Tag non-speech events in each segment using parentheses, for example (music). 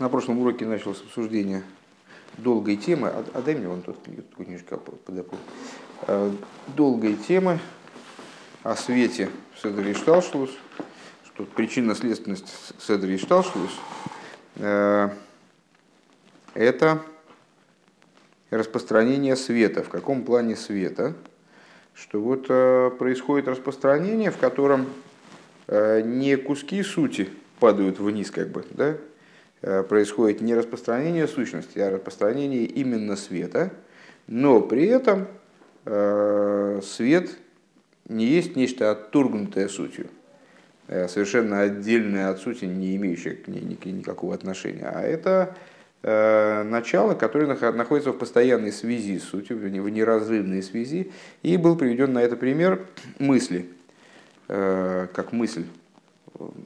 На прошлом уроке началось обсуждение долгой темы. А, а дай мне вон тут книжка подопу. Э, долгой темы о свете Седри Шталшлус, что причинно-следственность Седри Шталшлус э, это распространение света. В каком плане света? Что вот э, происходит распространение, в котором не куски сути падают вниз, как бы, да, происходит не распространение сущности, а распространение именно света, но при этом э, свет не есть нечто отторгнутое сутью, э, совершенно отдельное от сути, не имеющее к ней никакого отношения, а это начало, которое находится в постоянной связи с сутью, в неразрывной связи, и был приведен на это пример мысли, как мысль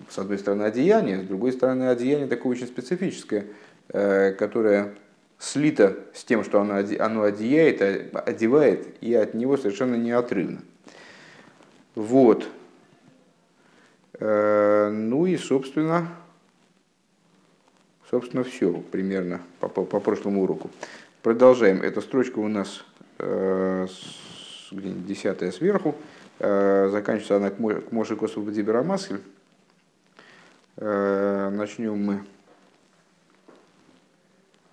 с одной стороны, одеяние, с другой стороны, одеяние такое очень специфическое, э, которое слито с тем, что оно, оно одеяет, а, одевает, и от него совершенно неотрывно. Вот. Э, ну и, собственно, собственно, все примерно по, по, по прошлому уроку. Продолжаем. Эта строчка у нас э, десятая сверху. Э, заканчивается она к Моше Косову Бадиберамасль. Э, начнем мы,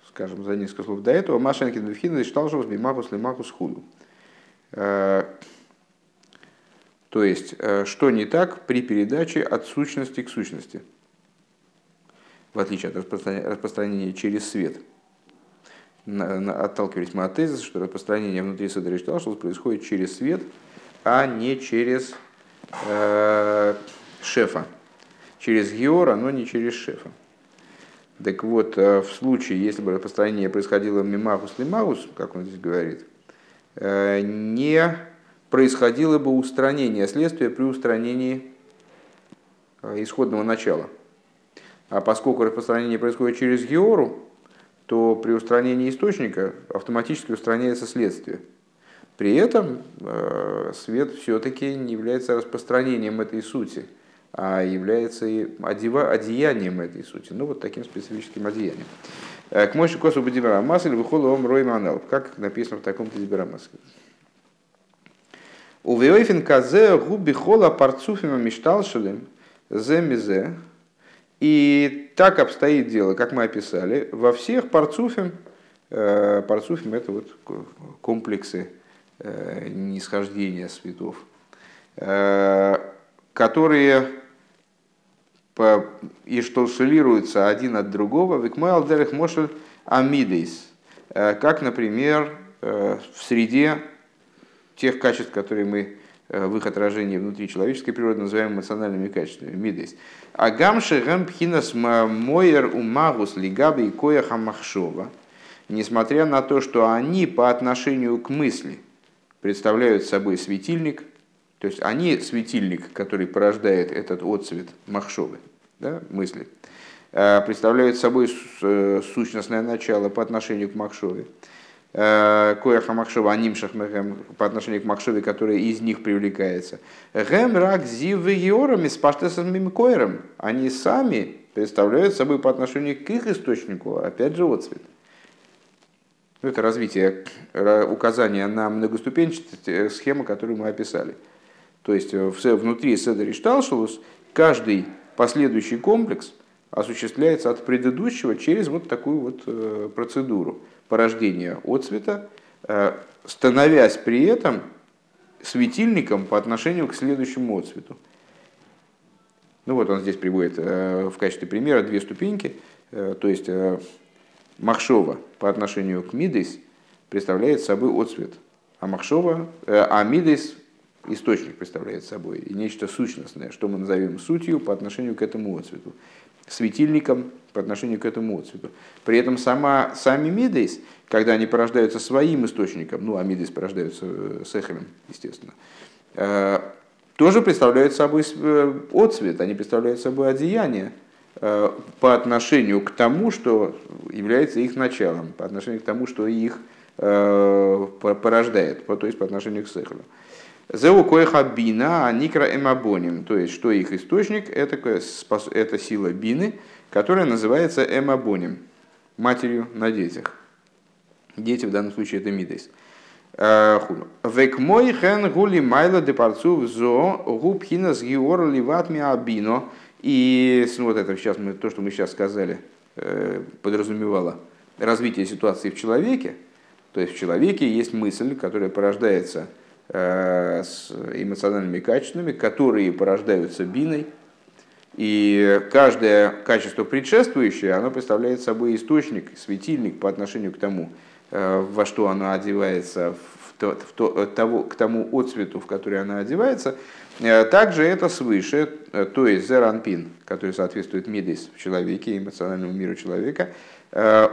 скажем, за несколько слов до этого. Машенкин Бифхина читал же Бимахус Лимахус Худу. Э, то есть, э, что не так при передаче от сущности к сущности, в отличие от распространения через свет. Отталкивались мы от тезиса, что распространение внутри Седри Шталшус происходит через свет, а не через э, шефа, через Геора, но не через Шефа. Так вот, э, в случае, если бы распространение происходило мимахус лимахус, как он здесь говорит, э, не происходило бы устранение следствия при устранении э, исходного начала. А поскольку распространение происходит через Геору, то при устранении источника автоматически устраняется следствие. При этом свет все-таки не является распространением этой сути – а является и одеянием этой сути, ну вот таким специфическим одеянием. Э, к мойши косу бадибера масль выходу ом рой манел, как написано в таком-то дибера У веойфен казе губи хола парцуфима мишталшелем зе мизе. И так обстоит дело, как мы описали, во всех парцуфим, э, парцуфим это вот комплексы э, нисхождения светов, которые и что шелируются один от другого, викмайл дерех мошель амидейс, э, как, например, э, в среде тех качеств, которые мы э, в их отражении внутри человеческой природы называем эмоциональными качествами, мидейс. Агамши гэм пхинас моер умагус лигаби и кояха махшова, несмотря на то, что они по отношению к мысли представляют собой светильник – то есть они светильник, который порождает этот отцвет махшовы, да, мысли, э, представляют собой э, сущностное начало по отношению к махшове. Э, Кояха махшова, анимшах по отношению к махшове, который из них привлекается. Гем рак зив георами с паштесом коером. Они сами представляют собой по отношению к их источнику, опять же, отцвет. Ну, это развитие, указания на многоступенчатость схемы, которую мы описали. То есть э, внутри Седер Шталшелус каждый последующий комплекс осуществляется от предыдущего через вот такую вот э, процедуру порождения отцвета, э, становясь при этом светильником по отношению к следующему отцвету. Ну вот он здесь приводит в качестве примера две ступеньки, то есть Махшова по отношению к Мидейс представляет собой отцвет, а Махшова, а Мидейс источник представляет собой, и нечто сущностное, что мы назовем сутью по отношению к этому отцвету, светильником по отношению к этому отцвету. При этом сама, сами мидейс, когда они порождаются своим источником, ну а мидейс порождаются э, сехелем, естественно, э, тоже представляют собой э, отцвет, они представляют собой одеяние по отношению к тому, что является их началом, по отношению к тому, что их порождает, то есть по отношению к сехелю. Зеу коеха бина, а никра эмабоним. То есть, что их источник, это, это сила бины, которая называется Эмабоним, матерью на детях. Дети в данном случае это Мидейс. Век мой хен гули майла депарцу зо губхина с геор ливатми абино. И ну, вот это сейчас мы, то, что мы сейчас сказали, э, подразумевало развитие ситуации в человеке. То есть в человеке есть мысль, которая порождается э, с эмоциональными качествами, которые порождаются биной. И каждое качество предшествующее, оно представляет собой источник, светильник по отношению к тому, Э, во что она одевается, в то, в то, э, того, к тому отцвету, в который она одевается, э, также это свыше, то есть зеранпин, который соответствует мидис в человеке, эмоциональному миру человека,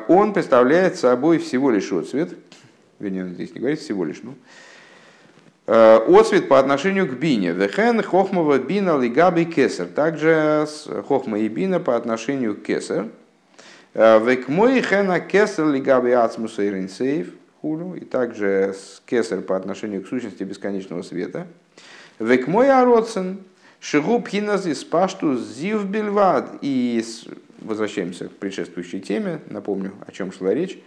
он представляет собой всего лишь отцвет, вернее, здесь не говорит всего лишь, ну, отцвет по отношению к бине. Вехен хохмова бина лигаби кесар. Также хохма и бина по отношению к кесар. Век мой хена кесар лигаби ацмуса иринсейв хулю, и также кесар по отношению к сущности бесконечного света. Век мой ароцен шигуб хинази спашту зив бельвад. И возвращаемся к предшествующей теме, напомню, о чем шла речь.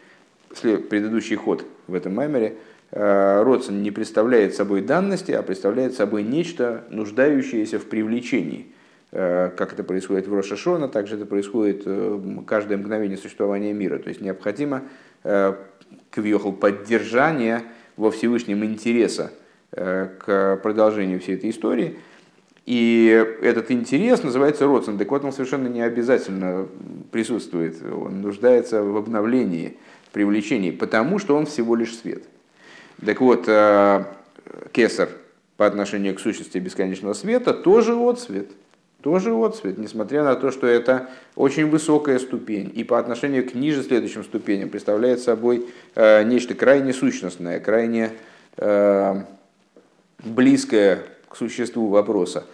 Предыдущий ход в этом маймере. Родсен не представляет собой данности, а представляет собой нечто, нуждающееся в привлечении – Э, как это происходит в Рошашона, также это происходит э, каждое мгновение существования мира. То есть необходимо э, квьехал поддержание во Всевышнем интереса к продолжению всей этой истории. И этот интерес называется родствен. Так вот, он совершенно не обязательно присутствует. Он нуждается в обновлении, привлечении, потому что он всего лишь свет. Так вот, кесар по отношению к сущности бесконечного света тоже отсвет – тоже отцвет, несмотря на то, что это очень высокая ступень, и по отношению к ниже следующим ступеням представляет собой э, нечто крайне сущностное, крайне э, близкое к существу вопроса.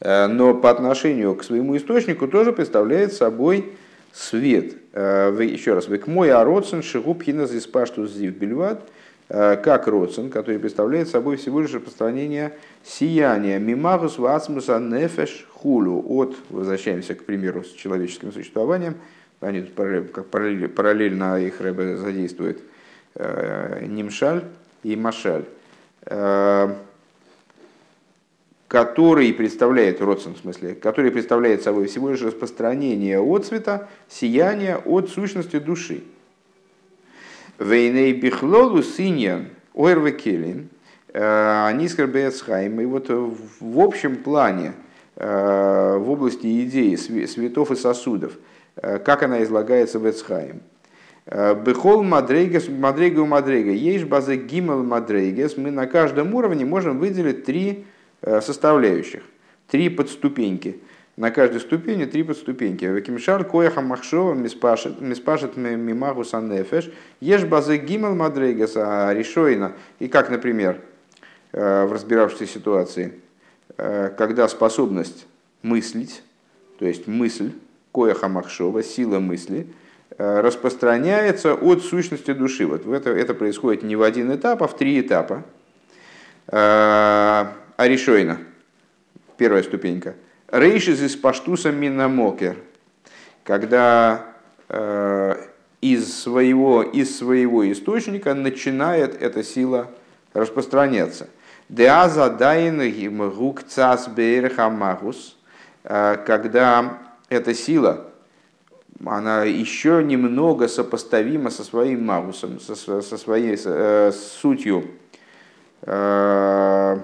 Э, но по отношению к своему источнику тоже представляет собой свет. Еще раз, век мой ароцен шигуб хиназ испаштус зив бельват – Э, как родсен, который представляет собой всего лишь распространение сияния. Мимагус васмуса нефеш хулю. От, возвращаемся к примеру с человеческим существованием, они параллельно, параллельно их рэбе задействует э, Нимшаль и Машаль, э, который представляет, родсен в смысле, который представляет собой всего лишь распространение от цвета, сияния от сущности души. Вейней бихлолу синьян ойрвекелин, они скорбеецхайм. И вот в общем плане, э, в области идеи светов и сосудов, э, как она излагается в Эцхайм. Э, Бехол мадрейгес, мадрейга у мадрейга. Есть база гимел мадрейгес. Мы на каждом уровне можем выделить три составляющих, три подступеньки на каждой ступени три подступеньки. Векимшар кояха махшова миспашет мимагу саннефеш. Ешь базы гимел мадрейгаса решойна. И как, например, э, в разбиравшейся ситуации, э, когда способность мыслить, то есть мысль, кояха махшова, сила мысли, э, распространяется от сущности души. Вот это, это происходит не в один этап, а в три этапа. А решойна, первая ступенька – Рейшиз из паштуса минамокер, когда э, из, своего, из своего источника начинает эта сила распространяться. Деаза дайн гук цас бейрхамагус, э, когда эта сила, она еще немного сопоставима со своим магусом, со, со своей э, сутью, э,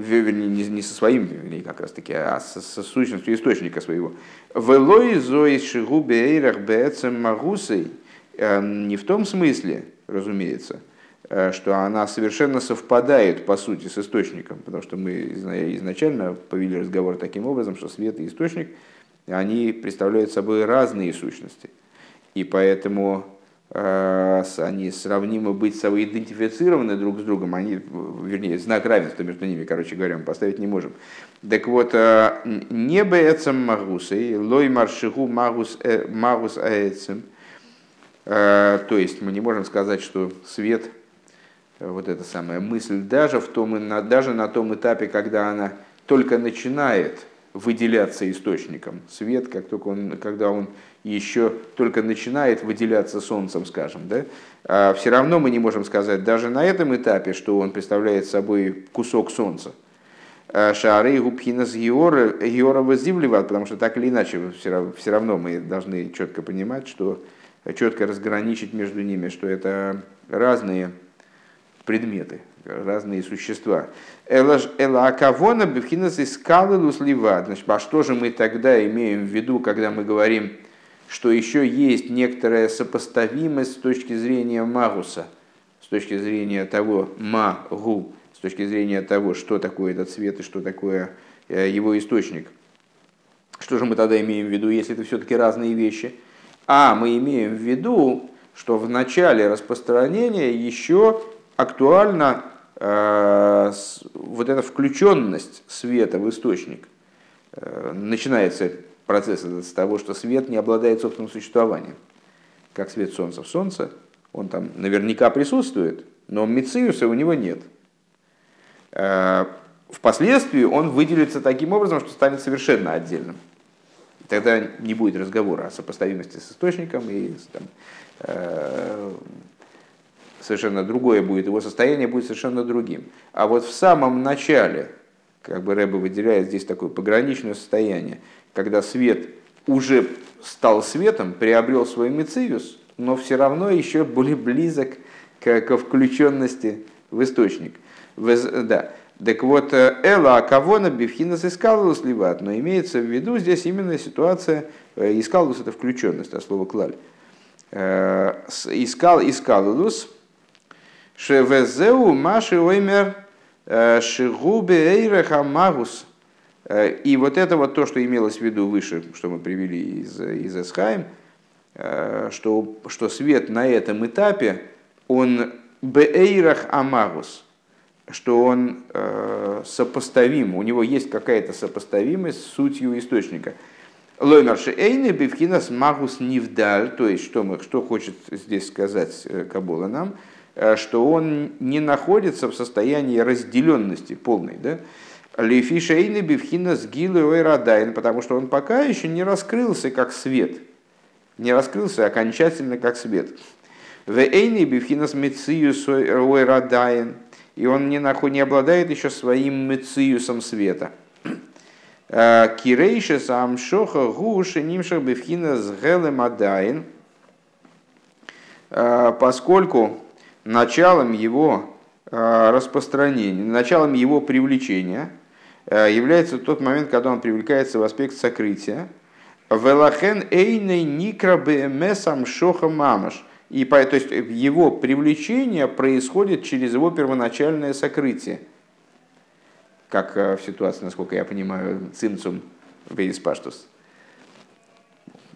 вернее, не, не со своим, вернее, как раз таки, а со, со сущностью источника своего. Велой зои шигубе эйрах бээцем магусей, э, не в том смысле, разумеется, э, что она совершенно совпадает по сути с источником, потому что мы изначально повели разговор таким образом, что свет и источник, они представляют собой разные сущности. И поэтому они сравнимы быть самоидентифицированы друг с другом, они, вернее, знак равенства между ними, короче говоря, мы поставить не можем. Так вот, э, не бэцем магусой, лой маршиху магус, э, магус аэцем, то есть мы не можем сказать, что свет, вот эта самая мысль, даже, в том, даже на том этапе, когда она только начинает выделяться источником. Свет, как только он, когда он еще только начинает выделяться солнцем, скажем, да, а все равно мы не можем сказать даже на этом этапе, что он представляет собой кусок солнца. А Шары губхина с Геора воздивливат, потому что так или иначе все равно мы должны четко понимать, что четко разграничить между ними, что это разные предметы, разные существа. Элакавона бифхинас искалылус ливад. Значит, а что же мы тогда имеем в виду, когда мы говорим, что еще есть некоторая сопоставимость с точки зрения магуса, с точки зрения того магу, с точки зрения того, что такое этот свет и что такое э, его источник. Что же мы тогда имеем в виду, если это все-таки разные вещи? А мы имеем в виду, что в начале распространения еще актуальна э, вот эта включенность света в источник. Э, начинается процесс с того, что свет не обладает собственным существованием. Как свет солнца в солнце, он там наверняка присутствует, но мициуса у него нет. Э, впоследствии он выделится таким образом, что станет совершенно отдельным. Тогда не будет разговора о сопоставимости с источником и там, совершенно другое будет, его состояние будет совершенно другим. А вот в самом начале, как бы Рэба выделяет здесь такое пограничное состояние, когда свет уже стал светом, приобрел свой мециус, но все равно еще более близок к, к включенности в источник. В, да. Так вот, Эла Акавона Бифхинас Искалус Ливат, но имеется в виду здесь именно ситуация, э, Искалус это включенность, а слово клаль. Э, искал Искалус, Шевезеу Маши Оймер э, Шигубе Эйреха Магус. Э, и вот это вот то, что имелось в виду выше, что мы привели из, из Эсхайм, э, что, что свет на этом этапе, он Бейрах Амагус, что он сопоставим, у него есть какая-то сопоставимость с сутью источника. Лоймерши Эйны Бивхинас Магус Нивдаль, то есть что, мы, что хочет здесь сказать Кабола нам – Э, что он не находится в состоянии разделенности полной. Да? Лейфишейны бифхина с гилой радайн, потому что он пока еще не раскрылся как свет, не раскрылся окончательно как свет. Вейны бифхина с мециюс радайн, и он не, не обладает еще своим мециюсом света. Э, Кирейша сам шоха гуши нимшах бифхина с гелем адайн, э, поскольку началом его э, распространения, началом его привлечения является тот момент, когда он привлекается в аспект сокрытия. Велахен эйней никра бмсам шоха мамаш. И то есть его привлечение происходит через его первоначальное сокрытие. Как э, в ситуации, насколько я понимаю, цимцум вейспаштус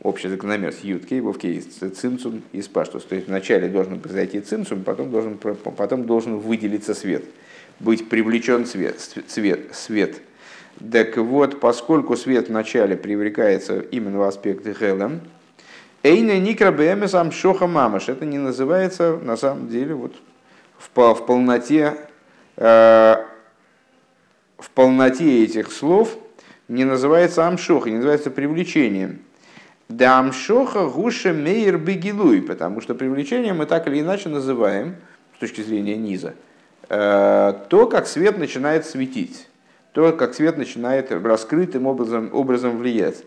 общая закономерность ютки, вовке есть цинцум и спаштус. То есть вначале должен произойти цинцум, потом должен, потом должен выделиться свет, быть привлечен свет. свет, свет. Так вот, поскольку свет вначале привлекается именно в аспект Хелем, Эйна Никра Бэмесам Шоха Мамаш. Это не называется на самом деле вот в, в полноте э, в полноте этих слов не называется амшоха, не называется привлечением. Дамшоха гуша мейер бегилуй, потому что привлечение мы так или иначе называем, с точки зрения низа, то, как свет начинает светить, то, как свет начинает раскрытым образом, образом влиять.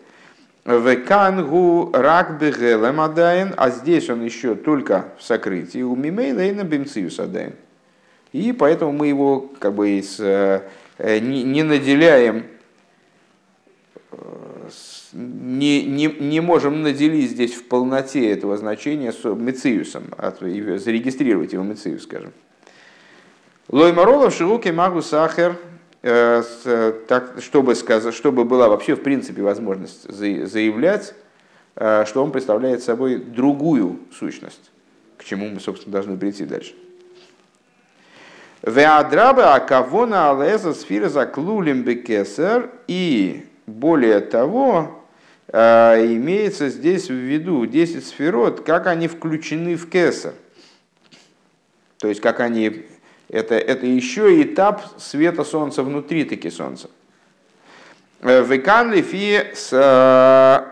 Рак бегелем адайн, а здесь он еще только в сокрытии, у мимейлейна бимциус адайн. И поэтому мы его как бы из, э, не, не наделяем э, не, не, не можем наделить здесь в полноте этого значения с мециусом, зарегистрировать его мециус, скажем. Лой Маролов Шилуки Магу Сахер, э, так, чтобы, сказать, чтобы была вообще в принципе возможность заявлять, э, что он представляет собой другую сущность, к чему мы, собственно, должны прийти дальше. Веадраба Акавона Алеза Сфира Заклулим Бекесер и более того, имеется здесь в виду 10 сферот, как они включены в кесар. То есть, как они, это, это еще этап света Солнца внутри таки Солнца. Векан лифи с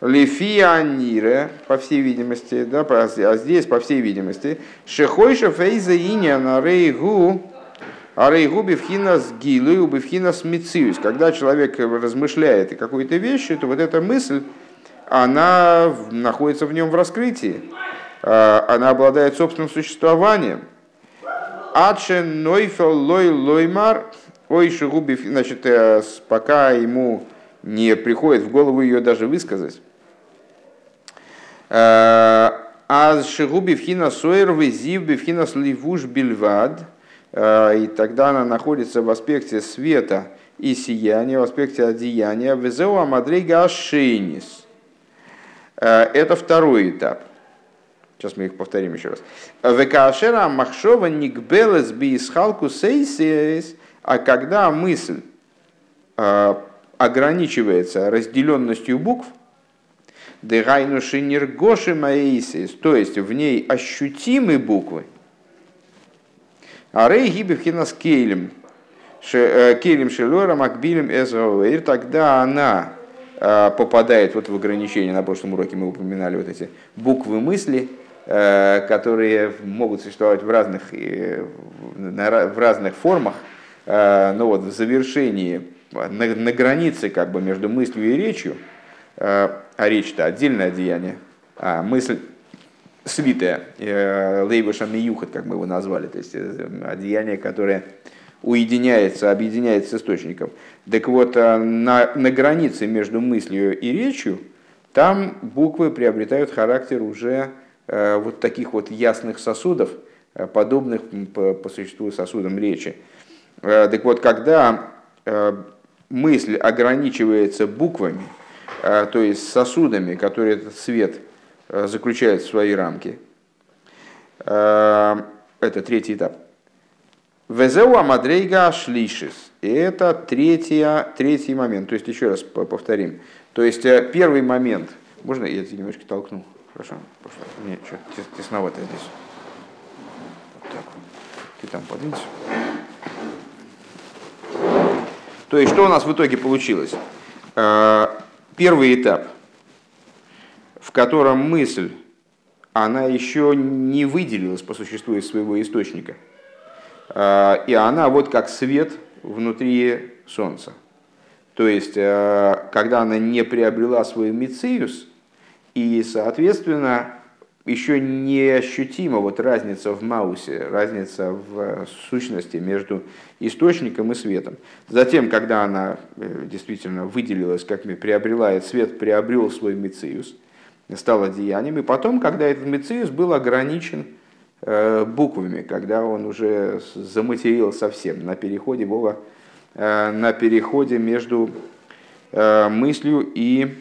Лифианире, по всей видимости, да, а здесь, по всей видимости, Шехойша фейза иня на рейгу, а рейгу бифхина с гилу, бифхина с мициус. Когда человек размышляет о какой-то вещи, то вот эта мысль, она находится в нем в раскрытии, она обладает собственным существованием. Адше нойфел лой лоймар, ой шигуби, значит, э, пока ему не приходит в голову ее даже высказать. А шигуби вхина сойр везив бифхина сливуш бильвад. И тогда она находится в аспекте света и сияния, в аспекте одеяния. Везеу амадрига ашейнис. Это второй этап. Сейчас мы их повторим еще раз. Векашера махшова никбелес биисхалку сейсис. А когда мысль ограничивается разделенностью букв, Дегайну шинергоши маэйсис, то есть в ней ощутимы буквы. А рей гибевхина с кейлем, э, кейлем шелора макбилем эзоуэйр, тогда она э, попадает вот в ограничение, на прошлом уроке мы упоминали вот эти буквы мысли, э, которые могут существовать в разных, в разных формах, но вот в завершении, на, на границе как бы между мыслью и речью, а речь-то отдельное одеяние, а мысль свитая, э, лейбаша миюхат, как мы его назвали, то есть э, одеяние, которое уединяется, объединяется с источником. Так вот, э, на, на границе между мыслью и речью, там буквы приобретают характер уже вот таких вот ясных сосудов, подобных по, по существу сосудам речи. Так вот, когда мысль ограничивается буквами, то есть сосудами, которые этот свет заключает в свои рамки. Это третий этап. Везеу амадрейга шлишис. И это третья, третий момент. То есть, еще раз повторим. То есть, э, первый момент. Можно я тебя немножко толкну? Хорошо? Пошло. Не, что, тесновато здесь. Вот так. Ты там подвинься. То есть, что у нас в итоге получилось? первый этап, в котором мысль, она еще не выделилась по существу из своего источника. А, и она вот как свет внутри Солнца. То есть, а, когда она не приобрела свой мициус, и, соответственно, еще не вот разница в маусе, разница в сущности между источником и светом. Затем, когда она э, действительно выделилась, как приобрела этот свет, приобрел свой мициус, стал одеянием, и потом, когда этот мициус был ограничен э, буквами, когда он уже заматерил совсем на переходе Вова, э, на переходе между мыслью и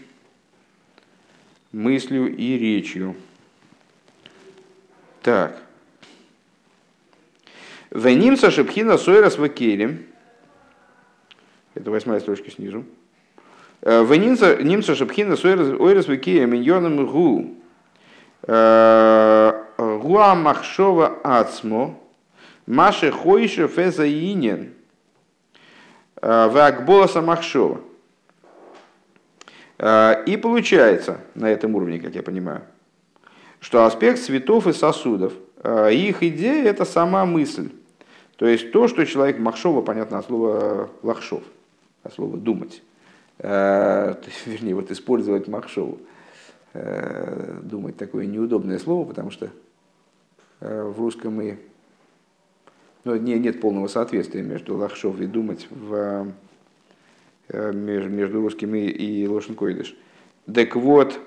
мыслью и речью. Так. Венимса шепхина сойрас вакелем. Это восьмая строчка снизу. Э, Венимса немца шепхина сойрас вакелем миньоном гу. Э, гуа махшова ацмо. Маше хойше феза инен. Э, Вакболаса махшова. И получается на этом уровне, как я понимаю, что аспект цветов и сосудов, э, их идея – это сама мысль. То есть то, что человек махшова, понятно, от слова лахшов, от слова думать. Есть, (laughs) вернее, вот использовать махшову. Думать такое неудобное слово, потому что в русском мы ну, не, нет полного соответствия между лахшов и думать в, между русским и, и лошенкоидыш. Так вот,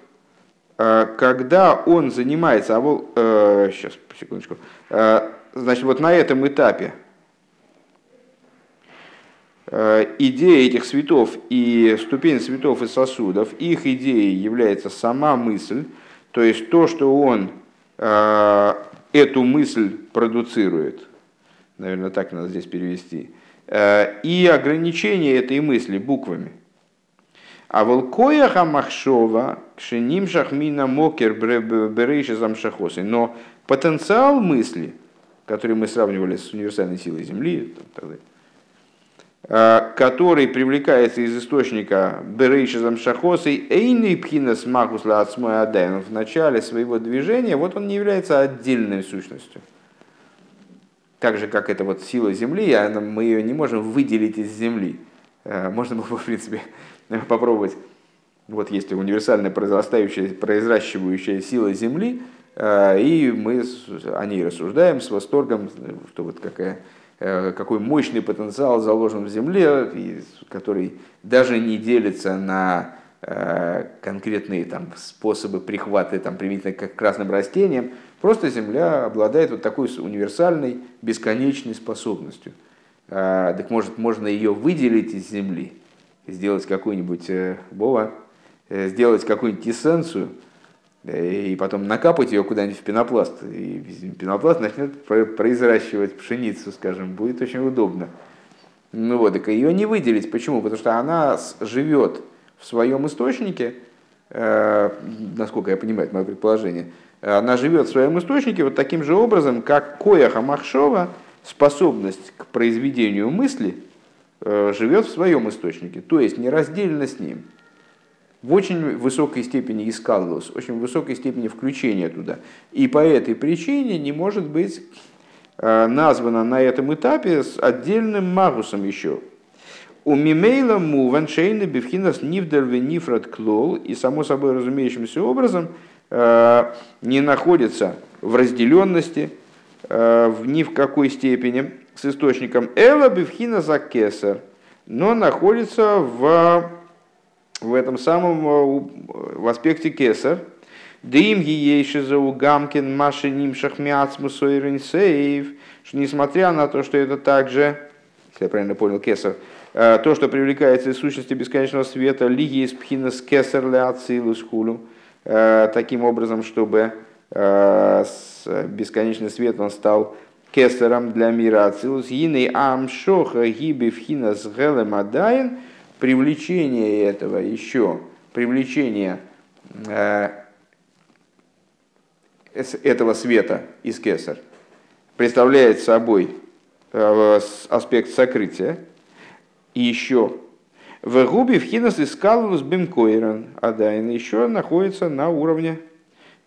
Э, когда он занимается, а вот, э, сейчас, секундочку, э, значит, вот на этом этапе э, идея этих цветов и ступень цветов и сосудов, их идеей является сама мысль, то есть то, что он э, эту мысль продуцирует, наверное, так надо здесь перевести, э, и ограничение этой мысли буквами – а волкояха махшова кшеним шахмина мокер берейши замшахосы. Но потенциал мысли, который мы сравнивали с универсальной силой Земли, который привлекается из источника Берейшизом Шахосой, Эйный Магус Лаацмой Адайн, в начале своего движения, вот он не является отдельной сущностью. Так же, как это вот сила Земли, мы ее не можем выделить из Земли. Можно было, в принципе, (laughs) попробовать. Вот есть универсальная произрастающая, произращивающая сила Земли, и мы о ней рассуждаем с восторгом, что вот какая Э, какой мощный потенциал заложен в земле, который даже не делится на э, конкретные там, способы прихвата там, применительно к красным растениям. Просто Земля обладает вот такой универсальной, бесконечной способностью. Э, так может, можно ее выделить из Земли, сделать какую-нибудь, Бова, сделать какую-нибудь эссенцию – и потом накапать ее куда-нибудь в пенопласт, и пенопласт начнет произращивать пшеницу, скажем, будет очень удобно. Ну вот, так ее не выделить. Почему? Потому что она живет в своем источнике, э, насколько я понимаю, это мое предположение, она живет в своем источнике вот таким же образом, как Кояха Махшова, способность к произведению мысли, э, живет в своем источнике, то есть нераздельно с ним в очень высокой степени искалывалось, очень высокой степени включения туда. И по этой причине не может быть э, названа на этом этапе с отдельным магусом еще. У мимейла муван шейна бифхинас нивдерве нифрат клол и само собой разумеющимся образом э, не находится в разделенности э, ни в какой степени с источником эла бифхина за кесар, но находится в в этом самом э, в аспекте кесар. Дым ейши за угамкин маши нимшах сейв. Что несмотря на то, что это также, если я правильно понял, кесар, э, то, что привлекается из сущности бесконечного света, лиги из пхинас кесар ляцилус хулю, э, таким образом, чтобы бесконечный свет он стал кесаром для мира Ацилус, ины амшоха гиби вхинас гелем адайн – привлечение этого еще, привлечение э, этого света из кесар представляет собой э, аспект сокрытия. И еще в губе в хинос искалус бимкоиран адайн еще находится на уровне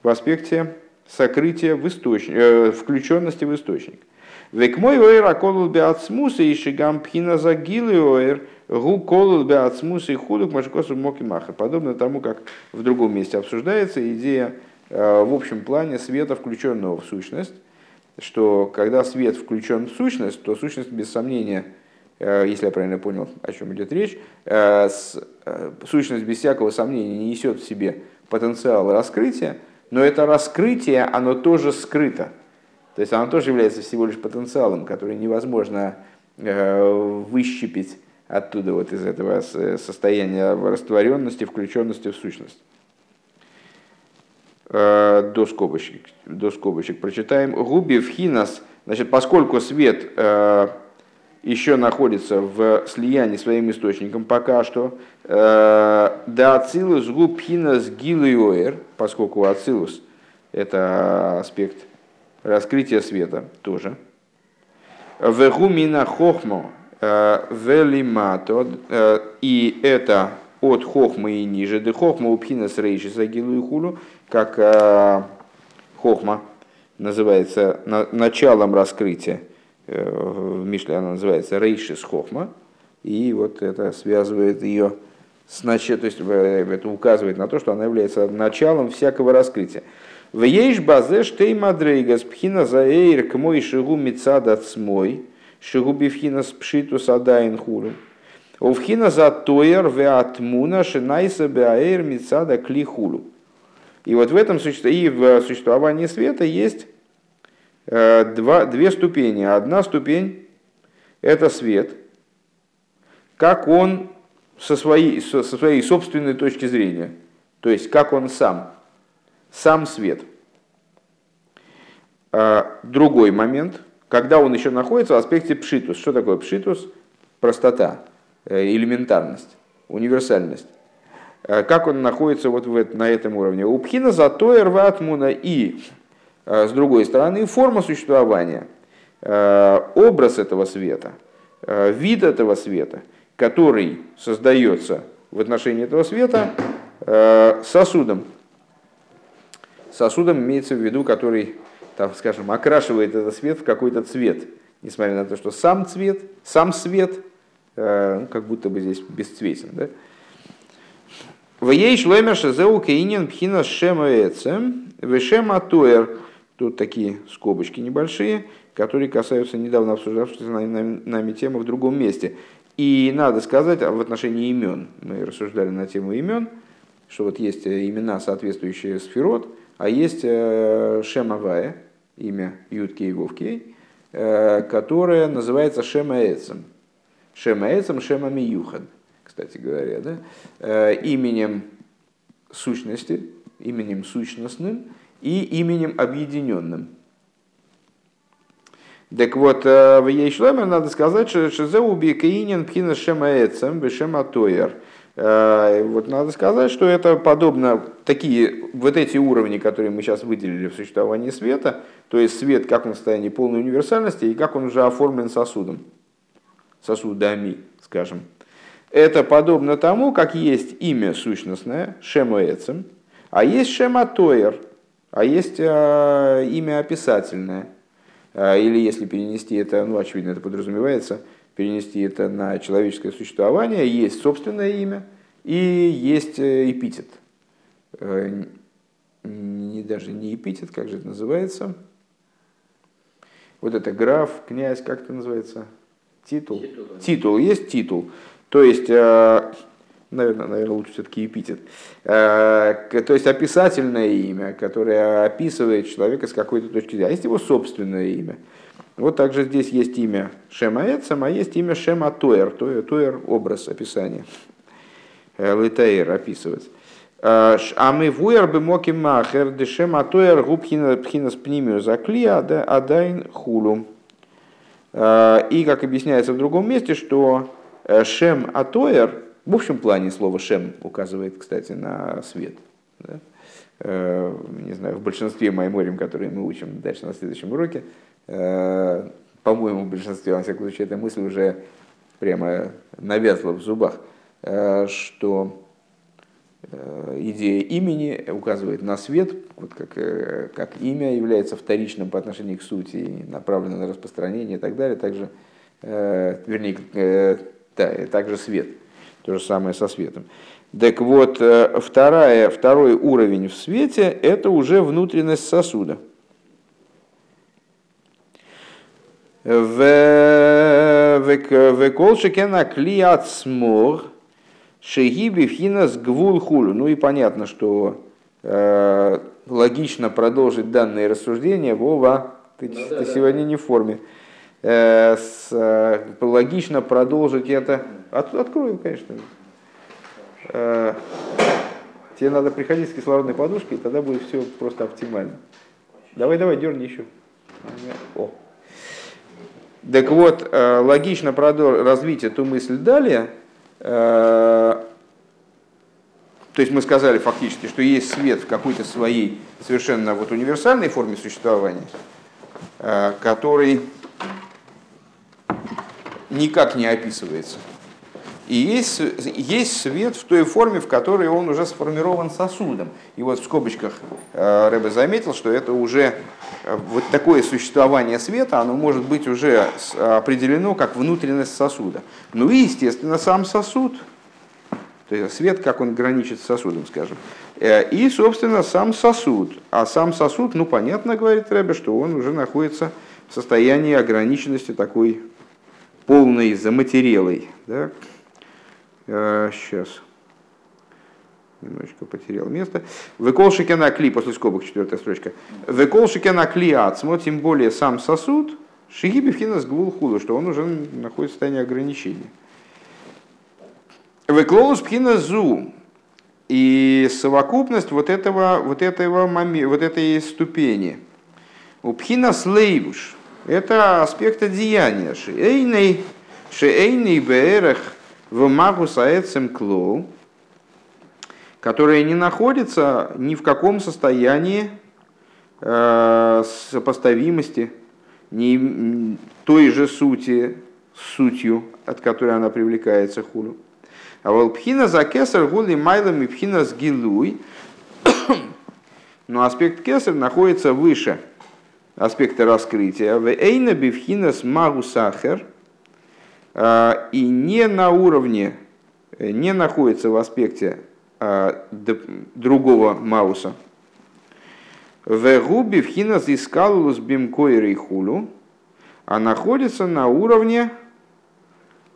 в аспекте сокрытия в источник, э, включенности в источник. Век мой оэр аколул беацмуса и шигам пхина загилы оэр – Гу колул беацмус и худук машкосу моки махар. Подобно тому, как в другом месте обсуждается идея э, в общем плане света, включенного в сущность, что когда свет включен в сущность, то сущность без сомнения, если я правильно понял, о чем идет речь, э, сущность без всякого сомнения не несет в себе потенциал раскрытия, но это раскрытие, оно тоже скрыто. То есть оно тоже является всего лишь потенциалом, который невозможно выщепить оттуда, вот из этого состояния растворенности, включенности в сущность. Э, до скобочек, до скобочек прочитаем. Губи в хинас, значит, поскольку свет э, еще находится в слиянии своим источником пока что, э, да ацилус губ хинас гилуэр, поскольку ацилус это аспект раскрытия света тоже. Вегумина хохмо Э, велимато, э, и это от хохмы и ниже, де хохма упхина с рейши сагилу и хулу, как хохма называется началом раскрытия, в Мишле она называется рейшис хохма, и вот это связывает ее с началом, то есть это указывает на то, что она является началом всякого раскрытия. В ейш базе штей мадрейгас пхина заэйр к мой шигу мицадат смой, Шигубивхина спшиту садайн хуру. Овхина за тоер веатмуна шинайса беаэр мицада клихулу. И вот в этом и в существовании света есть э, два, две ступени. Одна ступень – это свет, как он со своей, со своей собственной точки зрения, то есть как он сам, сам свет. А другой момент – когда он еще находится в аспекте пшитус. Что такое пшитус? Простота, э, элементарность, универсальность. Э, как он находится вот в, на этом уровне? У пхина зато рватмуна и, э, с другой стороны, форма существования, образ этого света, вид этого света, который создается в отношении этого света сосудом. Сосудом имеется в виду, который, там, скажем, окрашивает этот свет в какой-то цвет, несмотря на то, что сам цвет, сам свет, ну, как будто бы здесь бесцветен. Да? В ей шлемер шазеу кейнин пхина шема эцем, вешема туэр. Тут такие скобочки небольшие, которые касаются недавно обсуждавшейся нами темы в другом месте. И надо сказать в отношении имен. Мы рассуждали на тему имен, что вот есть имена, соответствующие сферот, а есть э, Шемавая, имя Юткей и Вовкей, э, которое называется Шемаэцем. Шемаэцем Шемами Юхад кстати говоря, да, э, именем сущности, именем сущностным и именем объединенным. Так вот, э, в Ейшлеме надо сказать, что Шизеу Бикаинин Пхина Шемаэцем Бешема Тойер. Э, вот надо сказать, что это подобно такие вот эти уровни, которые мы сейчас выделили в существовании света, то есть свет как он в состоянии полной универсальности и как он уже оформлен сосудом, сосудами, скажем. Это подобно тому, как есть имя сущностное, Шемоэцем, а есть Шематоер, а есть э, имя описательное. Э, или если перенести это, ну, очевидно, это подразумевается, перенести это на человеческое существование, есть собственное имя и есть э, эпитет. Э, не, даже не эпитет, как же это называется? Вот это граф, князь, как это называется? Титул. Титул, титул есть титул. То есть, наверное, наверное лучше все-таки эпитет. То есть описательное имя, которое описывает человека с какой-то точки зрения. А есть его собственное имя. Вот также здесь есть имя Шема Эцем, а есть имя Шема Тоер. Тоер – образ описания. Литаир описывать. А мы вуер бы моки махер дешем атоер губхина пхинас пнимию заклия адайн хулу. И, как объясняется в другом месте, что Э, шем Атоер, в общем плане слово Шем указывает, кстати, на свет. Да? Э, не знаю, в большинстве майморим, которые мы учим дальше на следующем уроке, э, по-моему, в большинстве, во всяком случае, эта мысль уже прямо навязла в зубах, что идея имени указывает на свет, вот как, как имя является вторичным по отношению к сути, направлено на распространение и так далее, также, вернее, да, и также свет. То же самое со светом. Так вот, э, вторая, второй уровень в свете – это уже внутренность сосуда. В колшикена клиат смор шегиби финас гвул хулю. Ну и понятно, что э, логично продолжить данные рассуждения. Вова, ты, ну, да, ты да. сегодня не в форме. Э, с, э, логично продолжить это. От, откроем, конечно. Э, тебе надо приходить с кислородной подушкой, тогда будет все просто оптимально. Давай, давай, дерни еще. О. Так вот, логично развить эту мысль далее. То есть мы сказали фактически, что есть свет в какой-то своей совершенно вот универсальной форме существования, который никак не описывается. И есть, есть свет в той форме, в которой он уже сформирован сосудом. И вот в скобочках э, Рэбе заметил, что это уже э, вот такое существование света, оно может быть уже определено как внутренность сосуда. Ну и, естественно, сам сосуд, то есть свет, как он граничит с сосудом, скажем. Э, и, собственно, сам сосуд. А сам сосуд, ну, понятно, говорит Рэбе, что он уже находится в состоянии ограниченности такой полной заматерелой. Да? Сейчас. Немножечко потерял место. Выколшикена кли, после скобок четвертая строчка. Выколшикена кли ацмо, тем более сам сосуд, шигиби финас гвул худу, что он уже находится в состоянии ограничения. Выклоус пхина зу, и совокупность вот этого, вот этого, вот этой ступени. У пхина слейбуш, это аспект одеяния. Шейный, шейный берех в магус аэцем клоу, которое не находится ни в каком состоянии э, сопоставимости, ни той же сути сутью, от которой она привлекается хулю. А волпхина за кесар гули майлом и пхина с гилуй. Но аспект кесар находится выше аспекта раскрытия. В эйна бифхина с магу сахар. А, и не на уровне, не находится в аспекте а, другого мауса. В губи вхинас искалус бимкойрей хулю, а находится на уровне,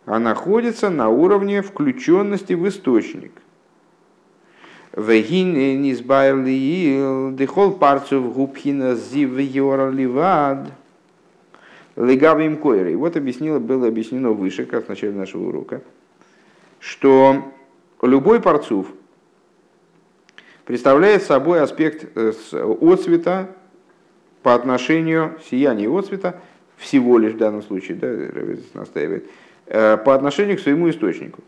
а находится на уровне включенности в источник. Вегин низбайрли дехол парцев губхина зив ливад. Легавим койрей. Вот объяснило, было объяснено выше, как в начале нашего урока, что любой парцув представляет собой аспект э, отцвета по отношению сияния отцвета всего лишь в данном случае, да, настаивает, э, по отношению к своему источнику.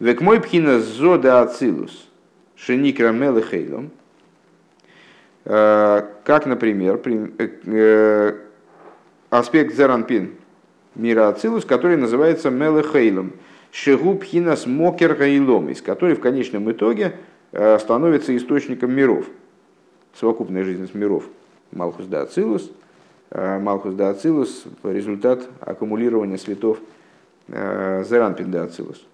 Век мой пхина зода ацилус, шеникра мелехейлом, э, как, например, аспект зеранпин мира ацилус, который называется мелехейлом, шегу пхинас мокер гаиломис, который в конечном итоге э, становится источником миров, совокупная жизненность миров. Малхус да Ацилус, э, Малхус да Ацилус – результат аккумулирования светов э, Зеранпин да Ацилус.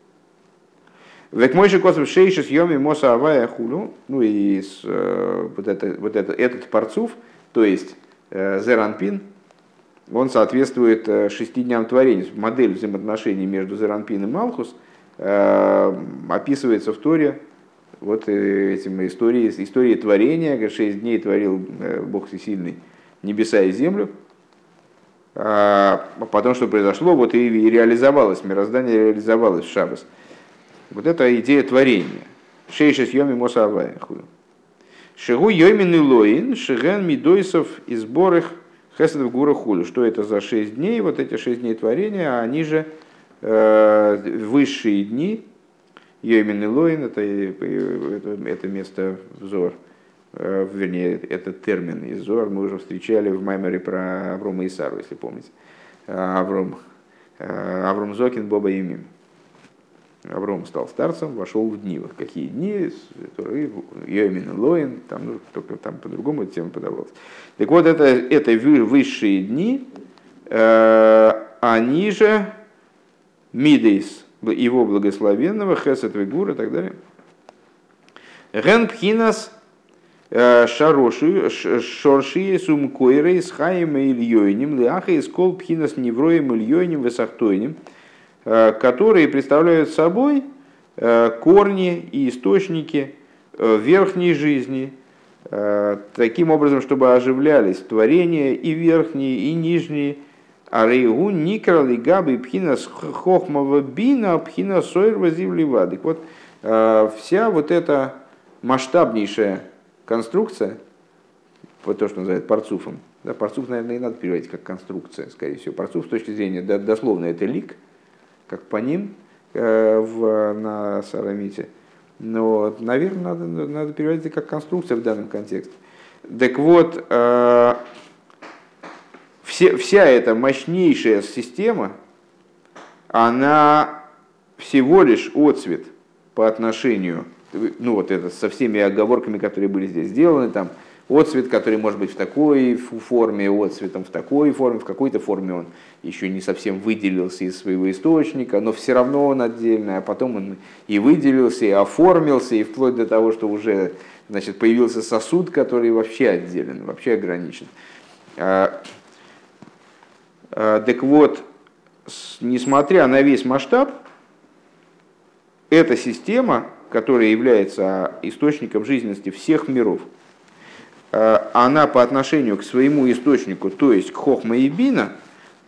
Век мой же косов шейши съеми моса авая хулю, ну и вот, это, вот это, этот парцув, то есть Зеранпин, он соответствует э, шести дням творения. Модель взаимоотношений между Зеранпин и Малхус э, описывается в Торе вот э, этим историей, историей творения. Шесть дней творил Бог Всесильный небеса и землю. А потом, что произошло, вот и реализовалось, мироздание реализовалось в Шабас. Вот это идея творения. Шейша съеми мосавая. Шигу йомин лоин, шиген мидойсов и сборых Хесед Гура Хулю. Что это за шесть дней? Вот эти шесть дней творения, они же э, высшие дни. Йоймин и Лоин, это, это, это место взор, э, вернее, этот термин из мы уже встречали в Маймере про Аврома и Сару, если помните. Авром, э, Авром Зокин, Боба и Мим. Авром стал старцем, вошел в дни. Вот какие дни, Йомин Лоин, там, ну, только там по-другому эта тема подавалась. Так вот, это, это высшие дни, э, они же Мидейс, его благословенного, Хесет Вегур и так далее. Ген Пхинас э, Шароши, Шорши, Сумкойрей, с Хаем Ильёйним, Леаха и Скол Пхинас Невроем, Ильёйним, Весахтойним – которые представляют собой э, корни и источники э, верхней жизни, таким образом, чтобы оживлялись творения и верхние, и нижние, а рейгу никра лигабы пхина хохмава бина пхина сойрва зивливадик. Вот вся вот эта масштабнейшая конструкция, вот то, что называют парцуфом, да, парцуф, наверное, и надо переводить как конструкция, скорее всего. Парцуф с точки зрения, дословно, это лик – как по ним э, в, на Сарамите. Но, наверное, надо, надо переводить это как конструкция в данном контексте. Так вот, э, все, вся эта мощнейшая система, она всего лишь отцвет по отношению, ну вот это со всеми оговорками, которые были здесь сделаны, там, отцвет, который может быть в такой форме, отцветом в такой форме, в какой-то форме он еще не совсем выделился из своего источника, но все равно он отдельный, а потом он и выделился, и оформился, и вплоть до того, что уже значит, появился сосуд, который вообще отделен, вообще ограничен. А, а, так вот, несмотря на весь масштаб, эта система, которая является источником жизненности всех миров – она по отношению к своему источнику, то есть к хохма и бина,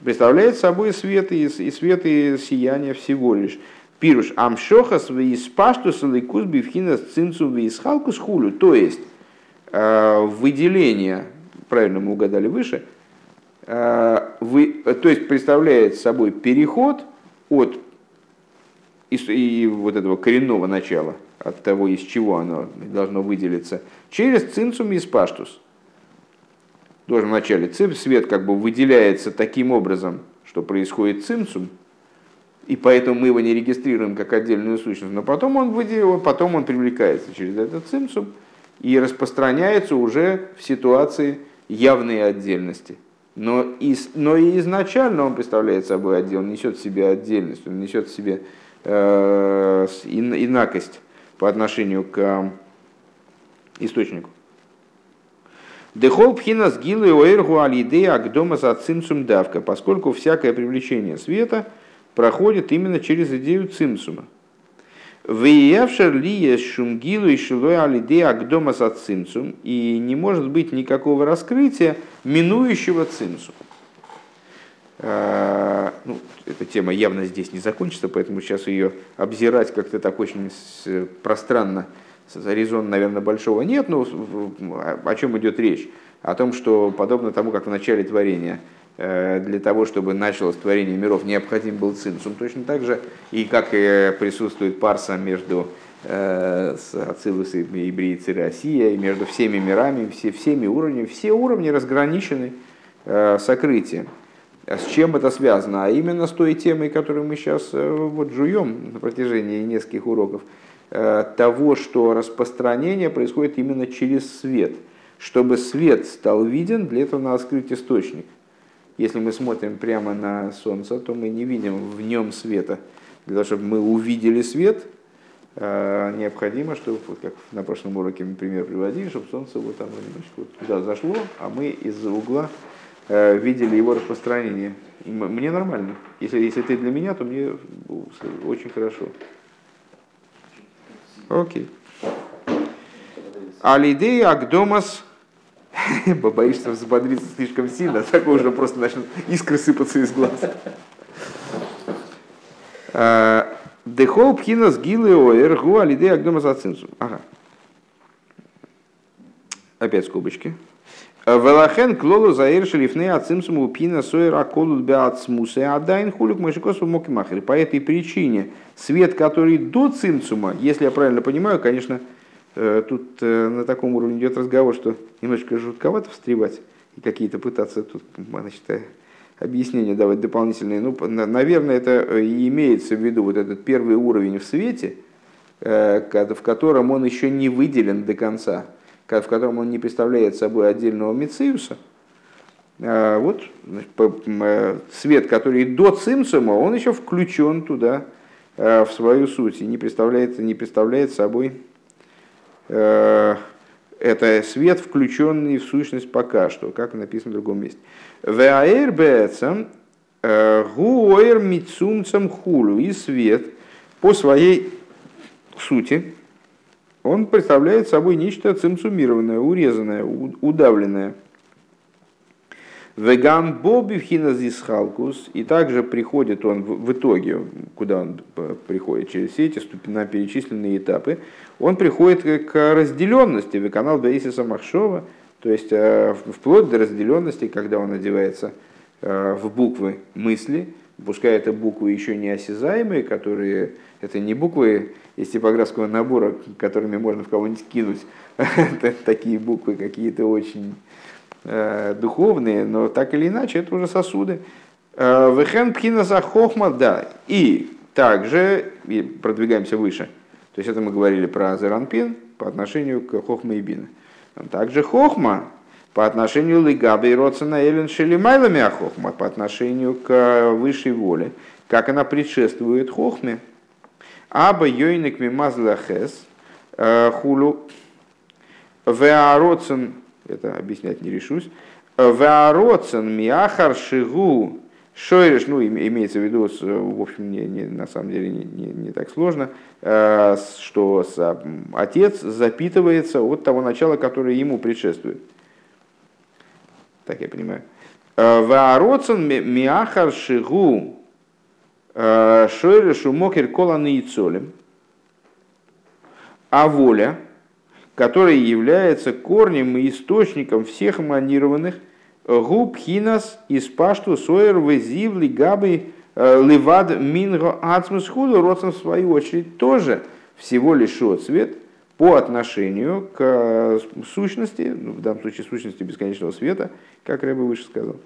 представляет собой свет и, и свет и сияние всего лишь. Пируш амшохас вииспаштус лейкус бифхинас цинцум виисхалкус хулю. То есть э, выделение, правильно мы угадали выше, э, вы, то есть представляет собой переход от и, и вот этого коренного начала, от того, из чего оно должно выделиться, через цинцум и спаштус. Тоже в начале цып свет как бы выделяется таким образом, что происходит цимсум, и поэтому мы его не регистрируем как отдельную сущность, но потом он, выделил, потом он привлекается через этот цимсум и распространяется уже в ситуации явной отдельности. Но, и, но и изначально он представляет собой отдел, он несет в себе отдельность, он несет в себе э, инакость по отношению к источнику. Дехол пхина сгилу и оэргу алидея агдома за цимсум давка, поскольку всякое привлечение света проходит именно через идею цимсума. Выявшер ли шумгилу и шилой алидея агдома за цимсум, и не может быть никакого раскрытия минующего цимсума. Ну, эта тема явно здесь не закончится, поэтому сейчас ее обзирать как-то так очень пространно резон, наверное, большого нет, но о чем идет речь? О том, что подобно тому, как в начале творения, э, для того, чтобы началось творение миров, необходим был цинцум, точно так же, и как присутствует парса между э, с Ацилус и Ибриицы Россия, и между всеми мирами, все, всеми уровнями, все уровни разграничены э, сокрытием. А с чем это связано? А именно с той темой, которую мы сейчас вот жуем на протяжении нескольких уроков – Э, того, что распространение происходит именно через свет. Чтобы свет стал виден, для этого надо скрыть источник. Если мы смотрим прямо на Солнце, то мы не видим в нем света. Для того, чтобы мы увидели свет, э, необходимо, чтобы, вот как на прошлом уроке мы пример приводили, чтобы Солнце вот там немножко вот туда зашло, а мы из-за угла э, видели его распространение. мне нормально. Если, если ты для меня, то мне очень хорошо. Окей. Алидей Агдомас (laughs) Боишься взбодриться слишком сильно, так уже просто начнут искры сыпаться из глаз. А, Дехол пхинас гилы оэр алидей агдомас ацинсу. Ага. Опять скобочки. Велахен клолу заир шелифны ацимсум упина сойер аколут беацмусе адайн хулюк мышикосу мокимахер. По этой причине свет, который до цимцума, если я правильно понимаю, конечно, э, тут э, на таком уровне идет разговор, что немножко жутковато встревать и какие-то пытаться тут, значит, э, объяснения давать дополнительные. Ну, наверное, это и имеется в виду вот этот первый уровень в свете, в котором он еще не выделен до конца в котором он не представляет собой отдельного Мециуса, а вот э, свет, который до цимсума, он еще включен туда, э, в свою суть, и не представляет, не представляет собой э, это свет, включенный в сущность пока что, как написано в другом месте. Веаэр бецам гуэр мицумцам хулу. И свет по своей сути, он представляет собой нечто цимсумированное, урезанное, удавленное. Вегам Боби халкус, и также приходит он в итоге, куда он приходит, через все эти ступена перечисленные этапы, он приходит к разделенности, в канал Бейсиса Махшова, то есть э, вплоть до разделенности, когда он одевается э, в буквы мысли, пускай это буквы еще не осязаемые, которые это не буквы из типографского набора, которыми можно в кого-нибудь кинуть, (laughs) такие буквы какие-то очень э, духовные, но так или иначе это уже сосуды. Э, Вехен пхина за хохма, да. И также, и продвигаемся выше, то есть это мы говорили про Зеранпин по отношению к хохма и бина. Также хохма по отношению лигаби и родсена элен шелимайлами а хохма, по отношению к высшей воле, как она предшествует хохме, Аба йойник мимазлахес э, хулу веароцен, это объяснять не решусь, веароцен миахар шигу. Шойреш, ну имеется в виду, в общем, не, не, на самом деле не, не, не так сложно, э, что отец запитывается от того начала, которое ему предшествует. Так я понимаю. Э, веароцен миахар шигу Шойля шумокер коланы и цолем. А воля, которая является корнем и источником всех манированных губ хинас из пашту сойер везивли габы э, ливад минго ацмус худу родством в свою очередь тоже всего лишь отцвет по отношению к э, сущности, ну, в данном случае сущности бесконечного света, как Рэба выше сказал.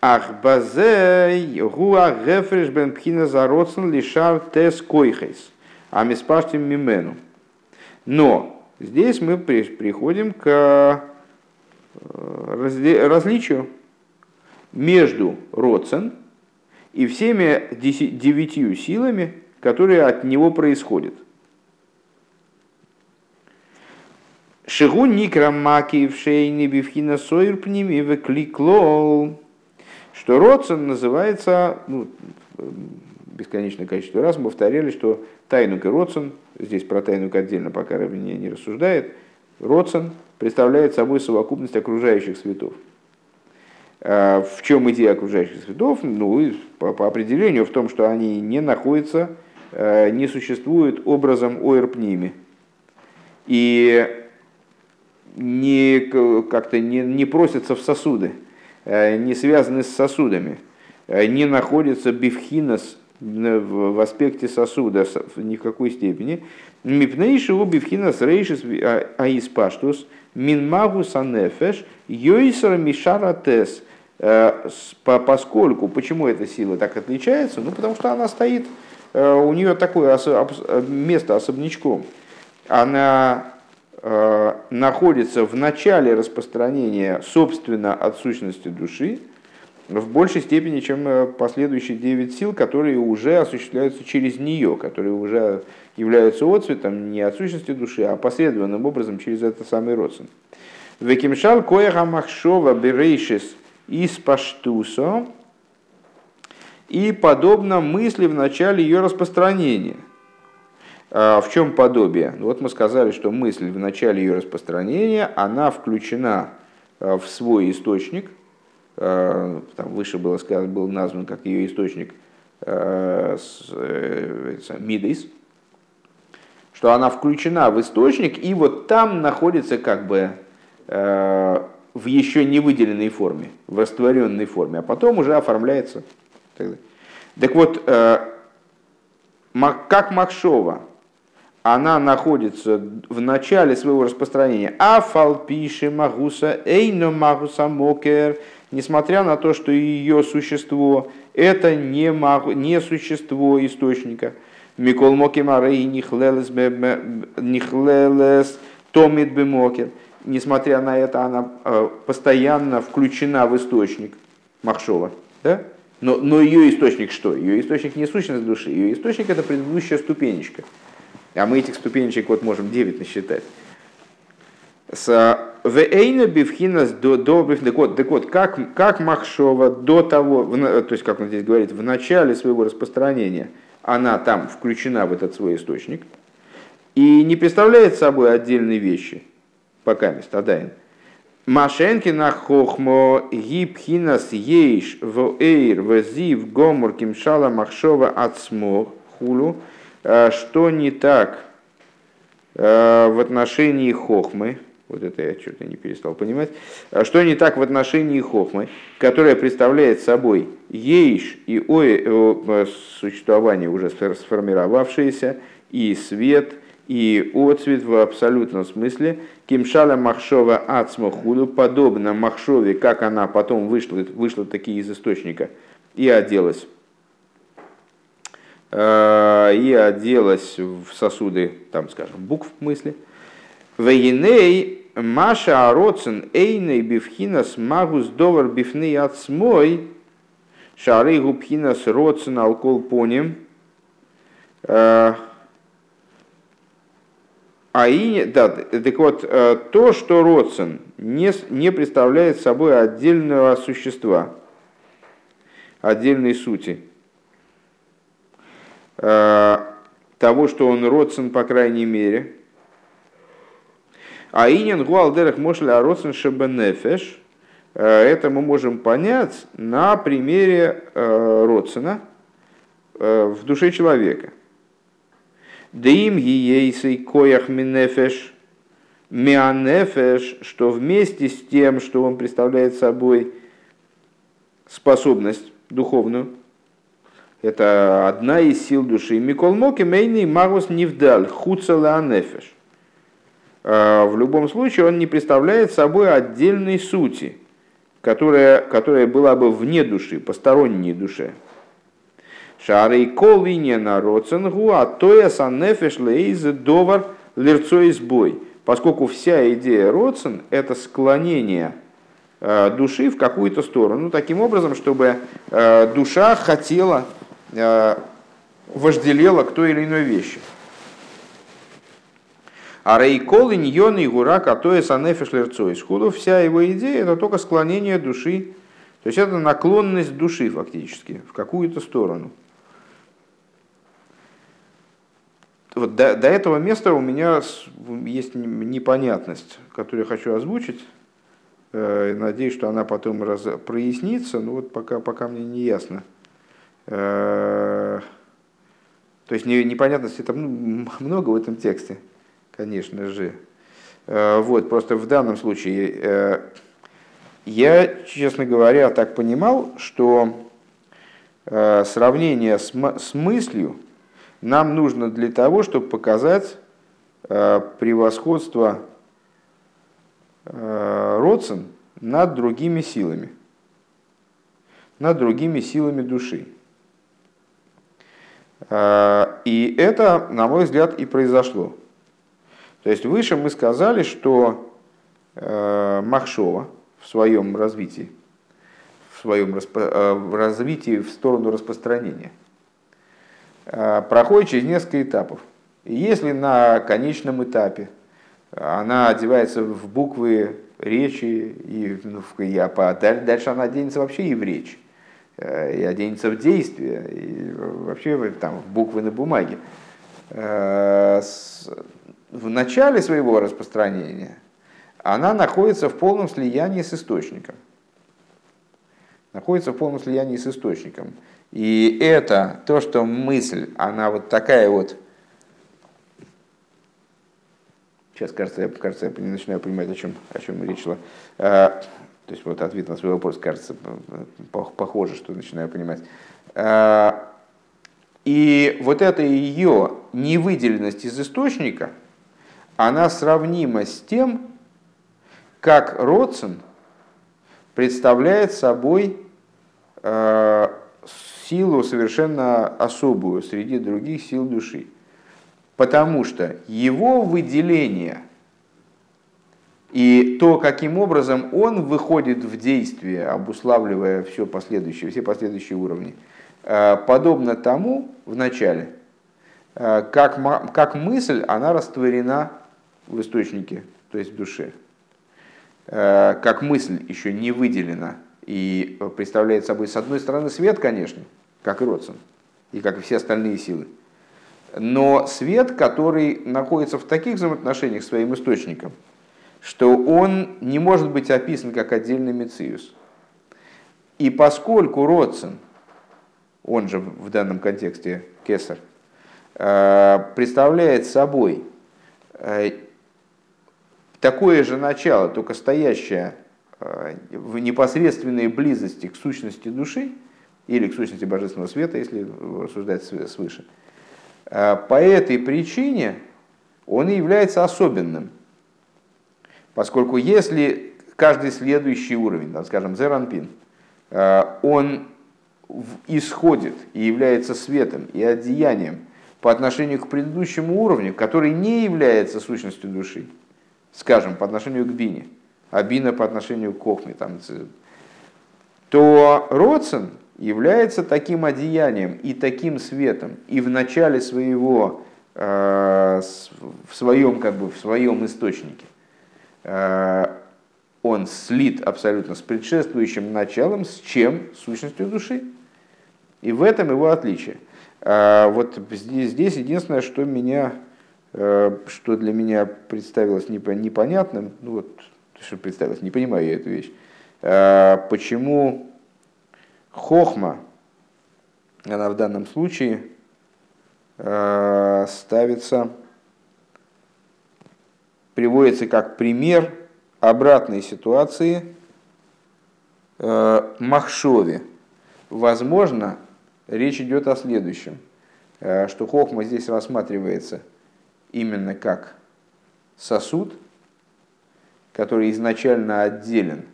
Ах базей гуа гефреш бен пхина зароцен лишар тес койхейс. А миспаштим мимену. Но здесь мы приходим к э, различию между родцен и всеми девятью силами, которые от него происходят. Шигу никрамаки в шейне бифхина сойр пними векликлол. Что родцен называется, ну, бесконечное количество раз мы повторяли, что тайнук и родцен, здесь про тайнук отдельно пока Равине не рассуждает, родцен представляет собой совокупность окружающих светов. А в чем идея окружающих светов? Ну, по, по определению в том, что они не находятся, э, не существуют образом ойрпними. И не, как-то не, не просятся в сосуды, э, не связаны с сосудами, э, не находятся бифхинос в аспекте сосуда ни в какой степени. Мипнейши у бифхинос рейшис аиспаштус минмагус анефеш йойсер мишара тес – Э, поскольку, почему эта сила так отличается? Ну, потому что она стоит, у нее такое место особнячком. Она находится в начале распространения, собственно, от сущности души, в большей степени, чем последующие девять сил, которые уже осуществляются через нее, которые уже являются отцветом не от сущности души, а последовательным образом через этот самый родствен. Векимшал коеха махшова берейшис из паштусо и подобно мысли в начале ее распространения. А, в чем подобие? Вот мы сказали, что мысль в начале ее распространения, она включена а, в свой источник, а, там выше было сказано, был назван как ее источник э, Мидейс, что она включена в источник, и вот там находится как бы в еще не выделенной форме, в растворенной форме, а потом уже оформляется. Так вот, как Махшова, она находится в начале своего распространения. А фалпиши магуса эйно магуса мокер, несмотря на то, что ее существо это не, магу, не существо источника. Микол мокемарей нихлелес томит бемокер несмотря на это, она э, постоянно включена в источник Махшова. Да? Но, но ее источник что? Ее источник не сущность души, ее источник это предыдущая ступенечка. А мы этих ступенечек вот можем 9 насчитать. С Вейна бифхинас до до так вот, так вот, как, как Махшова до того, в, то есть, как он здесь говорит, в начале своего распространения, она там включена в этот свой источник и не представляет собой отдельные вещи – пока местадайн. Машенкина хохмо гибхинас ейш в эйр в зив гомор кимшала махшова ацмо хулу. Э, что не так э, в отношении хохмы, вот это я что-то не перестал понимать, э, что не так в отношении хохмы, которая представляет собой ейш и ой, существование уже сформировавшееся, и свет, и отцвет в абсолютном смысле. Кимшала Махшова Ацмахуду, подобно Махшове, как она потом вышла, вышла такие из источника и оделась. Э, и оделась в сосуды, там, скажем, букв мысли. Вейней Маша Ароцен Эйней Бифхинас Магус Довар Бифней Ацмой Шары Губхинас Роцен Алкол Поним э, а и, да, так вот, э, то, что родствен не, не представляет собой отдельного существа, отдельной сути, того, что он родствен, по крайней мере, а инин гуалдерах мошля родствен шебенефеш, э, это мы можем понять на примере родствена в душе человека – Дим ейсей коях минефеш мианефеш, что вместе с тем, что он представляет собой способность духовную, это одна из сил души. Микол моки мейный магус невдаль, хуцела анефеш. В любом случае он не представляет собой отдельной сути. которая, которая была бы вне души, посторонней душе. Шарей колиния на роценгу, а то я санефеш лейз довар лерцой бой. Поскольку вся идея роцен – это склонение э, души в какую-то сторону, таким образом, чтобы душа хотела, вожделела к той или иной вещи. А рейкол иньон и гура, катоя санефиш лерцой. Сходу вся его идея это только склонение души. То есть это наклонность души фактически в какую-то сторону. Вот до, до этого места у меня есть непонятность, которую я хочу озвучить. Э, надеюсь, что она потом раз, прояснится, но вот пока, пока мне не ясно. Э, то есть непонятности там много в этом тексте конечно же. Э, вот, просто в данном случае э, я, честно говоря, так понимал, что сравнение с, с мыслью нам нужно для того, чтобы показать превосходство родцен над другими силами, над другими силами души. И это, на мой взгляд, и произошло. То есть выше мы сказали, что э, Махшова в своем развитии, в своем распо, э, развитии в сторону распространения, э, проходит через несколько этапов. И если на конечном этапе она одевается в буквы речи, и, ну, а дальше она оденется вообще и в речь, э, и оденется в действие, и вообще там, буквы на бумаге. Э, в начале своего распространения она находится в полном слиянии с источником. Находится в полном слиянии с источником. И это то, что мысль, она вот такая вот... Сейчас, кажется, я, кажется, я начинаю понимать, о чем, о чем речь шла. А, то есть вот ответ на свой вопрос, кажется, похоже, что начинаю понимать. А, и вот эта ее невыделенность из источника – она сравнима с тем, как Родсен представляет собой э, силу совершенно особую среди других сил души. Потому что его выделение и то, каким образом он выходит в действие, обуславливая все последующие, все последующие уровни, э, подобно тому в начале, э, как, как мысль, она растворена в источнике, то есть в душе, э, как мысль еще не выделена и представляет собой, с одной стороны, свет, конечно, как и Родсон, и как и все остальные силы, но свет, который находится в таких взаимоотношениях с своим источником, что он не может быть описан как отдельный мециус. И поскольку Родсон, он же в данном контексте Кесар, э, представляет собой э, такое же начало, только стоящее э, в непосредственной близости к сущности души или к сущности божественного света, если рассуждать свыше. По этой причине он является особенным. Поскольку если каждый следующий уровень, там, скажем, Зеранпин, э, он исходит и является светом и одеянием по отношению к предыдущему уровню, который не является сущностью души, скажем, по отношению к бине, а бина по отношению к кохме, там, то родсен является таким одеянием и таким светом и в начале своего, э, в своем, как бы, в своем источнике. Э, он слит абсолютно с предшествующим началом, с чем? С сущностью души. И в этом его отличие. Э, вот здесь, единственное, что меня Э, что для меня представилось непонятным, ну вот, что представилось, не понимаю я эту вещь, э, почему хохма, она в данном случае э, ставится, приводится как пример обратной ситуации Махшове. Возможно, речь идет о следующем, что хохма здесь рассматривается – именно как сосуд, который изначально отделен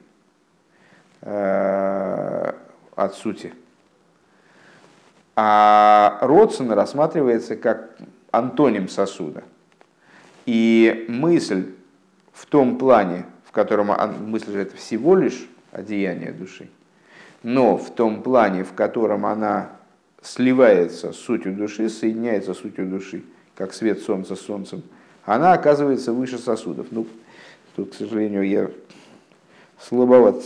от сути. А родствен рассматривается как антоним сосуда. И мысль в том плане, в котором мысль же это всего лишь одеяние души, но в том плане, в котором она сливается с сутью души, соединяется с сутью души, как свет солнца с солнцем, она оказывается выше сосудов. Ну, тут, к сожалению, я слабоват.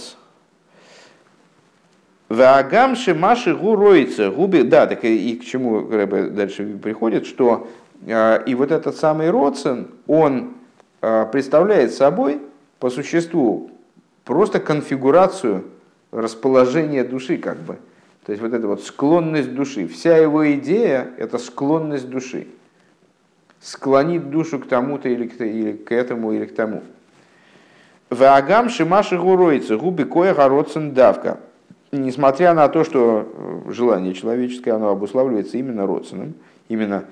Ваагамши маши гуроица губи. Да, так и, к чему дальше приходит, что и вот этот самый Роцен, он э, представляет собой по существу просто конфигурацию расположения души, как бы. То есть вот эта вот склонность души. Вся его идея – это склонность души. Склонить душу к тому-то или к, или к этому, или к тому. Ваагам шимаши гуроицы, кое гороцен давка. Несмотря на то, что э, желание человеческое, оно обуславливается именно родственным, именно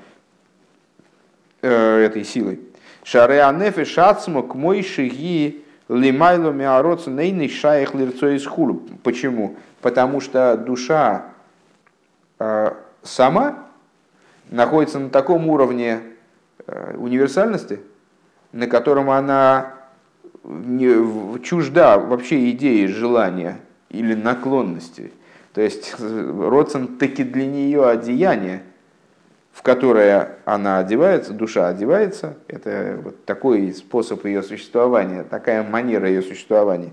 этой силой. Шаре анефе шацмо к мой шиги лимайло миароцен нейный шаях лирцо из хулу. Почему? Потому что душа э, сама находится на таком уровне э, универсальности, на котором она не, чужда вообще идеи желания или наклонности. То есть родствен таки для нее одеяние, в которое она одевается, душа одевается. Это вот такой способ ее существования, такая манера ее существования.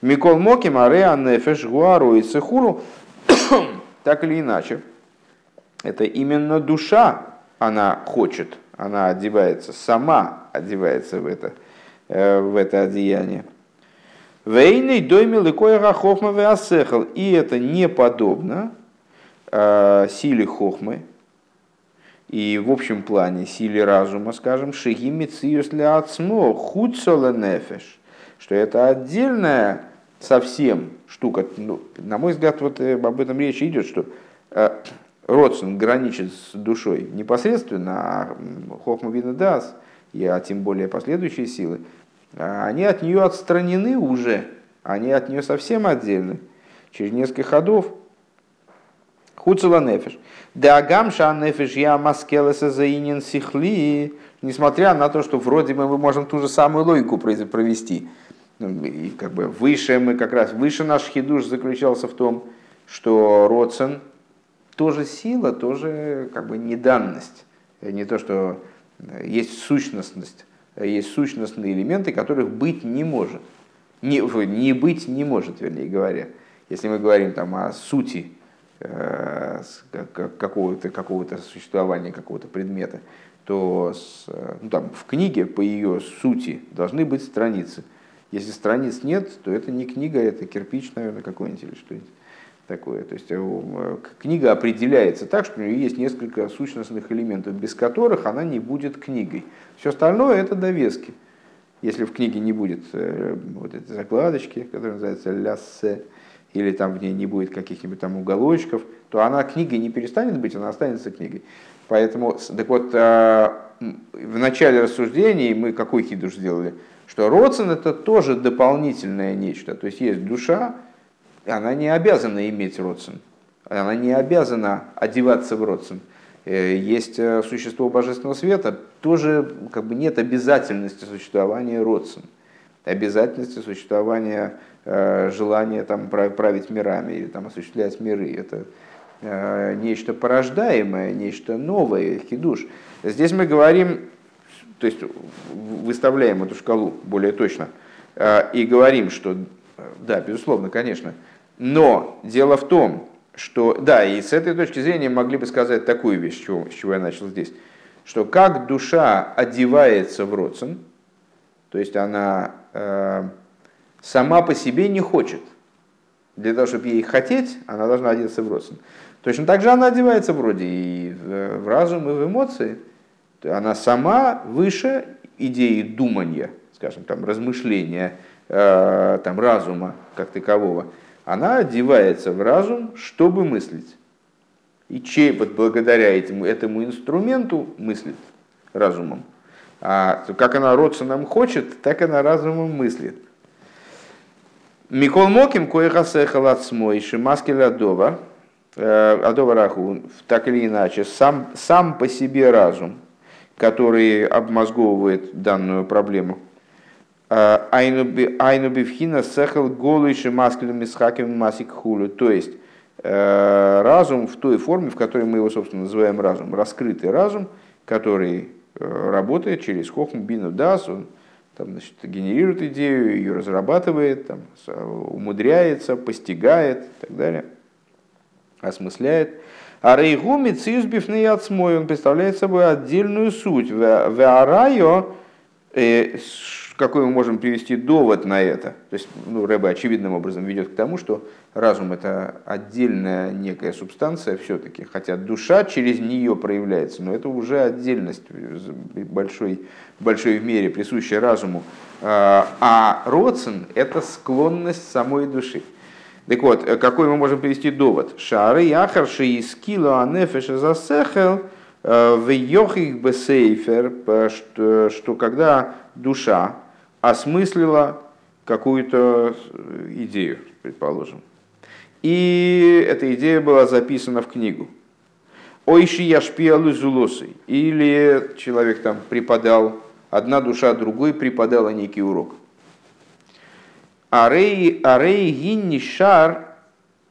Микол Моки, Мареа, Нефеш, Гуару и Цехуру, (coughs) так или иначе, это именно душа, она хочет, она одевается, сама одевается в это – Э, в это одеяние. Вейный доймил и коега хохма. И это не подобно э, силе хохмы, и в общем плане силе разума, скажем, шиги циюс для ацмо, худсола нефеш, что это отдельная совсем штука. Ну, на мой взгляд, вот э, об этом речь идет, что э, Родсон граничит с душой непосредственно, а Хохма Винадас, а тем более последующие силы, а они от нее отстранены уже, они от нее совсем отдельны. Через несколько ходов Хуцела нефиш. Дагам ша нефиш я маскелеса заинен сихли. Несмотря на то, что вроде бы мы можем ту же самую логику провести. И как бы выше мы как раз, выше наш хидуш заключался в том, что Родсен тоже сила, тоже как бы не данность. Не то, что есть сущностность есть сущностные элементы, которых быть не может. Не, не быть не может, вернее говоря. Если мы говорим там, о сути э, какого-то какого существования, какого-то предмета, то с, ну, там, в книге по ее сути должны быть страницы. Если страниц нет, то это не книга, это кирпич, наверное, какой-нибудь или что-нибудь такое. То есть э, книга определяется так, что у нее есть несколько сущностных элементов, без которых она не будет книгой. Все остальное это довески. Если в книге не будет э, вот этой закладочки, которая называется ляссе, или там в ней не будет каких-нибудь там уголочков, то она книгой не перестанет быть, она останется книгой. Поэтому, так вот, э, в начале рассуждений мы какой хидуш сделали? Что родствен это тоже дополнительное нечто. То есть есть душа, она не обязана иметь родствен, она не обязана одеваться в родствен. Э, есть э, существо божественного света, тоже как бы нет обязательности существования родствен, обязательности существования э, желания там, править мирами или там, осуществлять миры. Это нечто порождаемое, нечто новое, хидуш. Здесь мы говорим, то есть выставляем эту шкалу более точно, и говорим, что да, безусловно, конечно, но дело в том, что, да, и с этой точки зрения могли бы сказать такую вещь, с чего, с чего я начал здесь, что как душа одевается в родствен, то есть она э, сама по себе не хочет. Для того, чтобы ей хотеть, она должна одеться в родствен. Точно так же она одевается вроде и в разум, и в эмоции. Она сама выше идеи думания, скажем, там, размышления, э, там, разума как такового она одевается в разум, чтобы мыслить. И чей вот благодаря этому, этому инструменту мыслит разумом. А как она родственным хочет, так она разумом мыслит. Микол Моким коеха сехал от смойши маскеля адова, э, адова раху, так или иначе, сам, сам по себе разум, который обмозговывает данную проблему. Э, Айну бифхина сехал голыши маскелем мисхакем масик хулю. То есть э, разум в той форме, в которой мы его, собственно, называем разум, раскрытый разум, который работает через хохм бину дас, он там, значит, генерирует идею, ее разрабатывает, там, умудряется, постигает и так далее, осмысляет. А рейгу мициус бифней отсмой, он представляет собой отдельную суть. В арайо, э, какой мы можем привести довод на это? То есть, ну, Рэбе очевидным образом ведет к тому, что разум это отдельная некая субстанция все-таки, хотя душа через нее проявляется, но это уже отдельность большой, большой в мере, присущая разуму. А, а родсен это склонность самой души. Так вот, э, какой мы можем привести довод? Шары яхарши из кило анефеша засехел э, в йохих бесейфер, что, что когда душа осмыслила какую-то идею, предположим, и эта идея была записана в книгу. Ойши яшпиалу зулосы. Или человек там преподал, одна душа другой преподала некий урок. Арей, арей гинни шар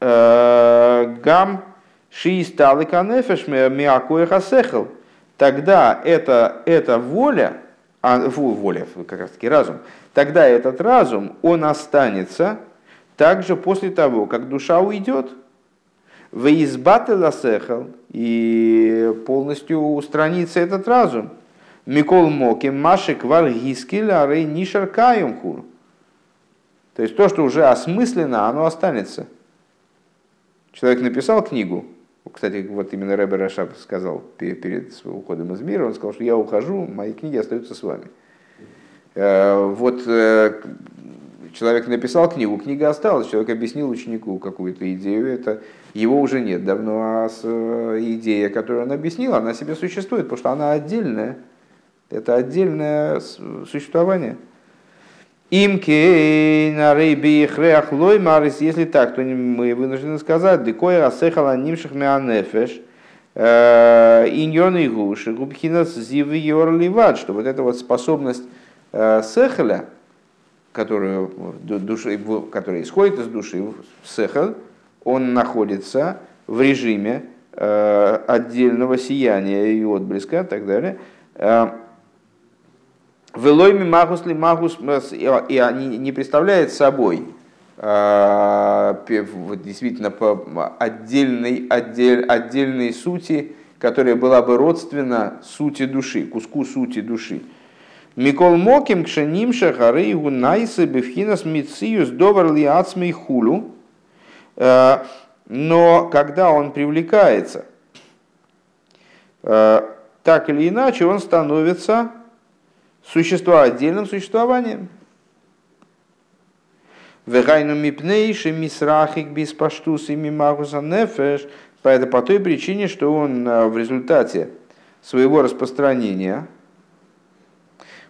э, гам шиисталы канефеш миакоя хасехал. Тогда эта, эта воля, а, воля, как раз таки разум, тогда этот разум, он останется также после того, как душа уйдет, в избаты и полностью устранится этот разум. Микол Моки, Машик Варгискиль, Арей Нишар Каюмхур. То есть то, что уже осмысленно, оно останется. Человек написал книгу, кстати, вот именно Рэбер Рашаб сказал перед уходом из мира, он сказал, что я ухожу, мои книги остаются с вами. Э, вот э, человек написал книгу, книга осталась, человек объяснил ученику какую-то идею, это его уже нет давно, а э, идея, которую он объяснил, она себе существует, потому что она отдельная. Это отдельное существование. Имки на рейби хреах лой марис, если так, то мы вынуждены сказать, декой асехала нимших меанефеш, э, иньон и гуш, губхинас зивы йорливат, что вот эта вот способность э, сехаля, которая, души, которая исходит из души, сехал, он находится в режиме э, отдельного сияния и отблеска и так далее. Велойми магус ли магус, и они не представляют собой э, действительно отдельной, отдель, отдельной сути, которая была бы родственна сути души, куску сути души. Микол Моким кшаним шахарейгу найсы бифхинас мициюс довар ли ацмей хулу. Э, но когда он привлекается, э, так или иначе, он становится существо отдельным существованием. Вегайну мипнейши мисрахик без паштус и мимагуса нефеш. Это по той причине, что он э, в результате своего распространения,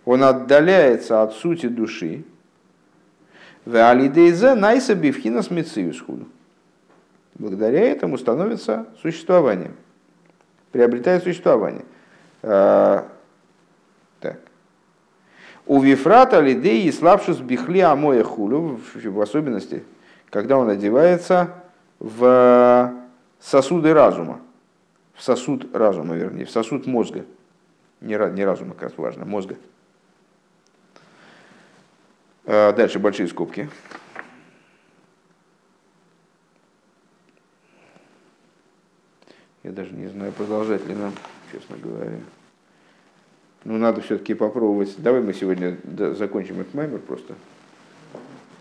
он отдаляется от сути души. Веалидейзе найса бифхина смециюсхуду. Благодаря этому становится существованием. Приобретает существование. У Вифрата лидеи слабшус бихли амоя хулю, в особенности, когда он одевается в сосуды разума, в сосуд разума, вернее, в сосуд мозга. Не, не разума, как важно, мозга. А, дальше большие скобки. Я даже не знаю, продолжать ли нам, честно говоря. Ну, надо все-таки попробовать. Давай мы сегодня закончим этот маймер просто.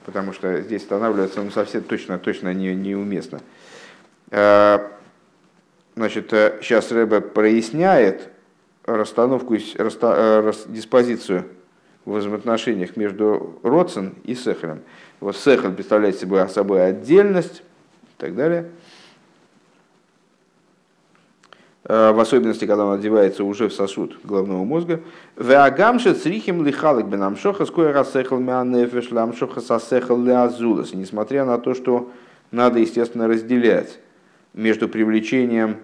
Потому что здесь останавливаться ну, совсем точно, точно не, неуместно. А, значит, сейчас э, Рэбе проясняет расстановку, расста, э, диспозицию в взаимоотношениях между Родсен и Сехелем. Вот Сехель представляет собой, собой отдельность и так далее. В особенности, когда он одевается уже в сосуд головного мозга. Веагамше црихим лихалик бенамшоха скоя рассехал мианефеш ламшоха сасехал леазулас. Несмотря на то, что надо, естественно, разделять между привлечением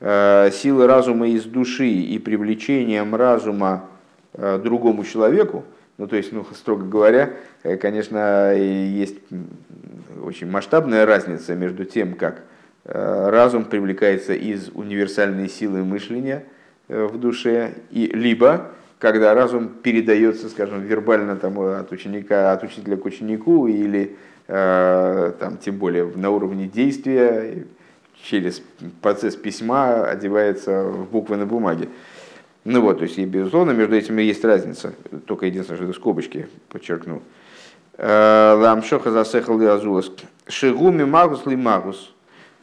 силы разума из души и привлечением разума другому человеку, ну, то есть, ну, строго говоря, э, конечно, есть очень масштабная разница между тем, как э, разум привлекается из универсальной силы мышления э, в душе, и либо когда разум передается, скажем, вербально там, от ученика, от учителя к ученику, или там, тем более на уровне действия, через процесс письма одевается в буквы на бумаге. Ну вот, то есть, и, безусловно, между этими есть разница. Только единственное, что это скобочки, подчеркну. Э, Ламшоха засехал азулас. Шигуми магус ли магус.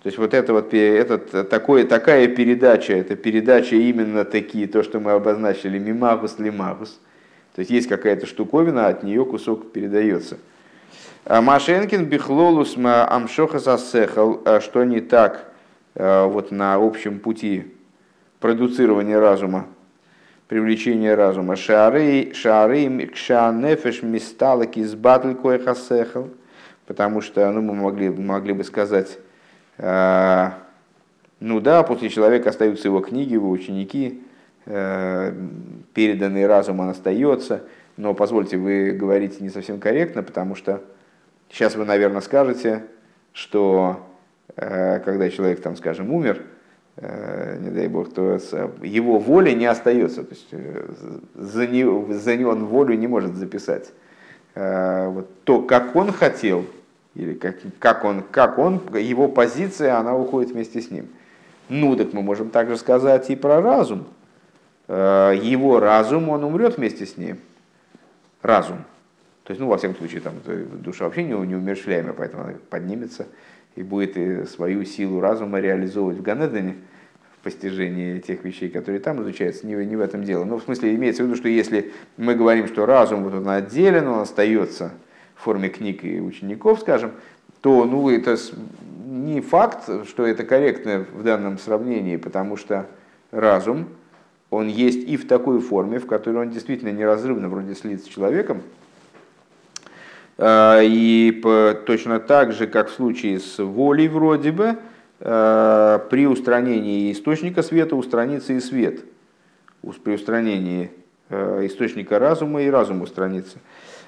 То есть вот это вот это, такое, такая передача, это передача именно такие, то, что мы обозначили, мимагус ли магус. То есть есть какая-то штуковина, от нее кусок передается. А Машенкин бихлолус амшоха засехал, а что не так э, вот на общем пути продуцирования разума привлечение разума. Шары, шары, кшанефеш, мисталок, избатль, коехасехал. Потому что, ну, мы могли, могли бы сказать, э, ну да, после человека остаются его книги, его ученики, э, переданный разум он остается. Но позвольте, вы говорите не совсем корректно, потому что сейчас вы, наверное, скажете, что э, когда человек, там, скажем, умер, не дай бог, то его воля не остается. То есть э, за, него, за него он волю не может записать. Вот то, как он хотел, или как, как, он, как он, его позиция, она уходит вместе с ним. Ну, так мы можем также сказать и про разум. Его разум, он умрет вместе с ним. Разум. То есть, ну, во всяком случае, там, душа вообще не, не умершляемая, поэтому она поднимется и будет и свою силу разума реализовывать в Ганедане в постижении тех вещей, которые там изучаются, не, не в этом дело. Но в смысле имеется в виду, что если мы говорим, что разум вот он отделен, он остается в форме книг и учеников, скажем, то ну, это не факт, что это корректно в данном сравнении, потому что разум, он есть и в такой форме, в которой он действительно неразрывно вроде слит с человеком, а, и точно так же, как в случае с волей вроде бы, а, при устранении источника света устранится и свет. При устранении а, источника разума и разум устранится.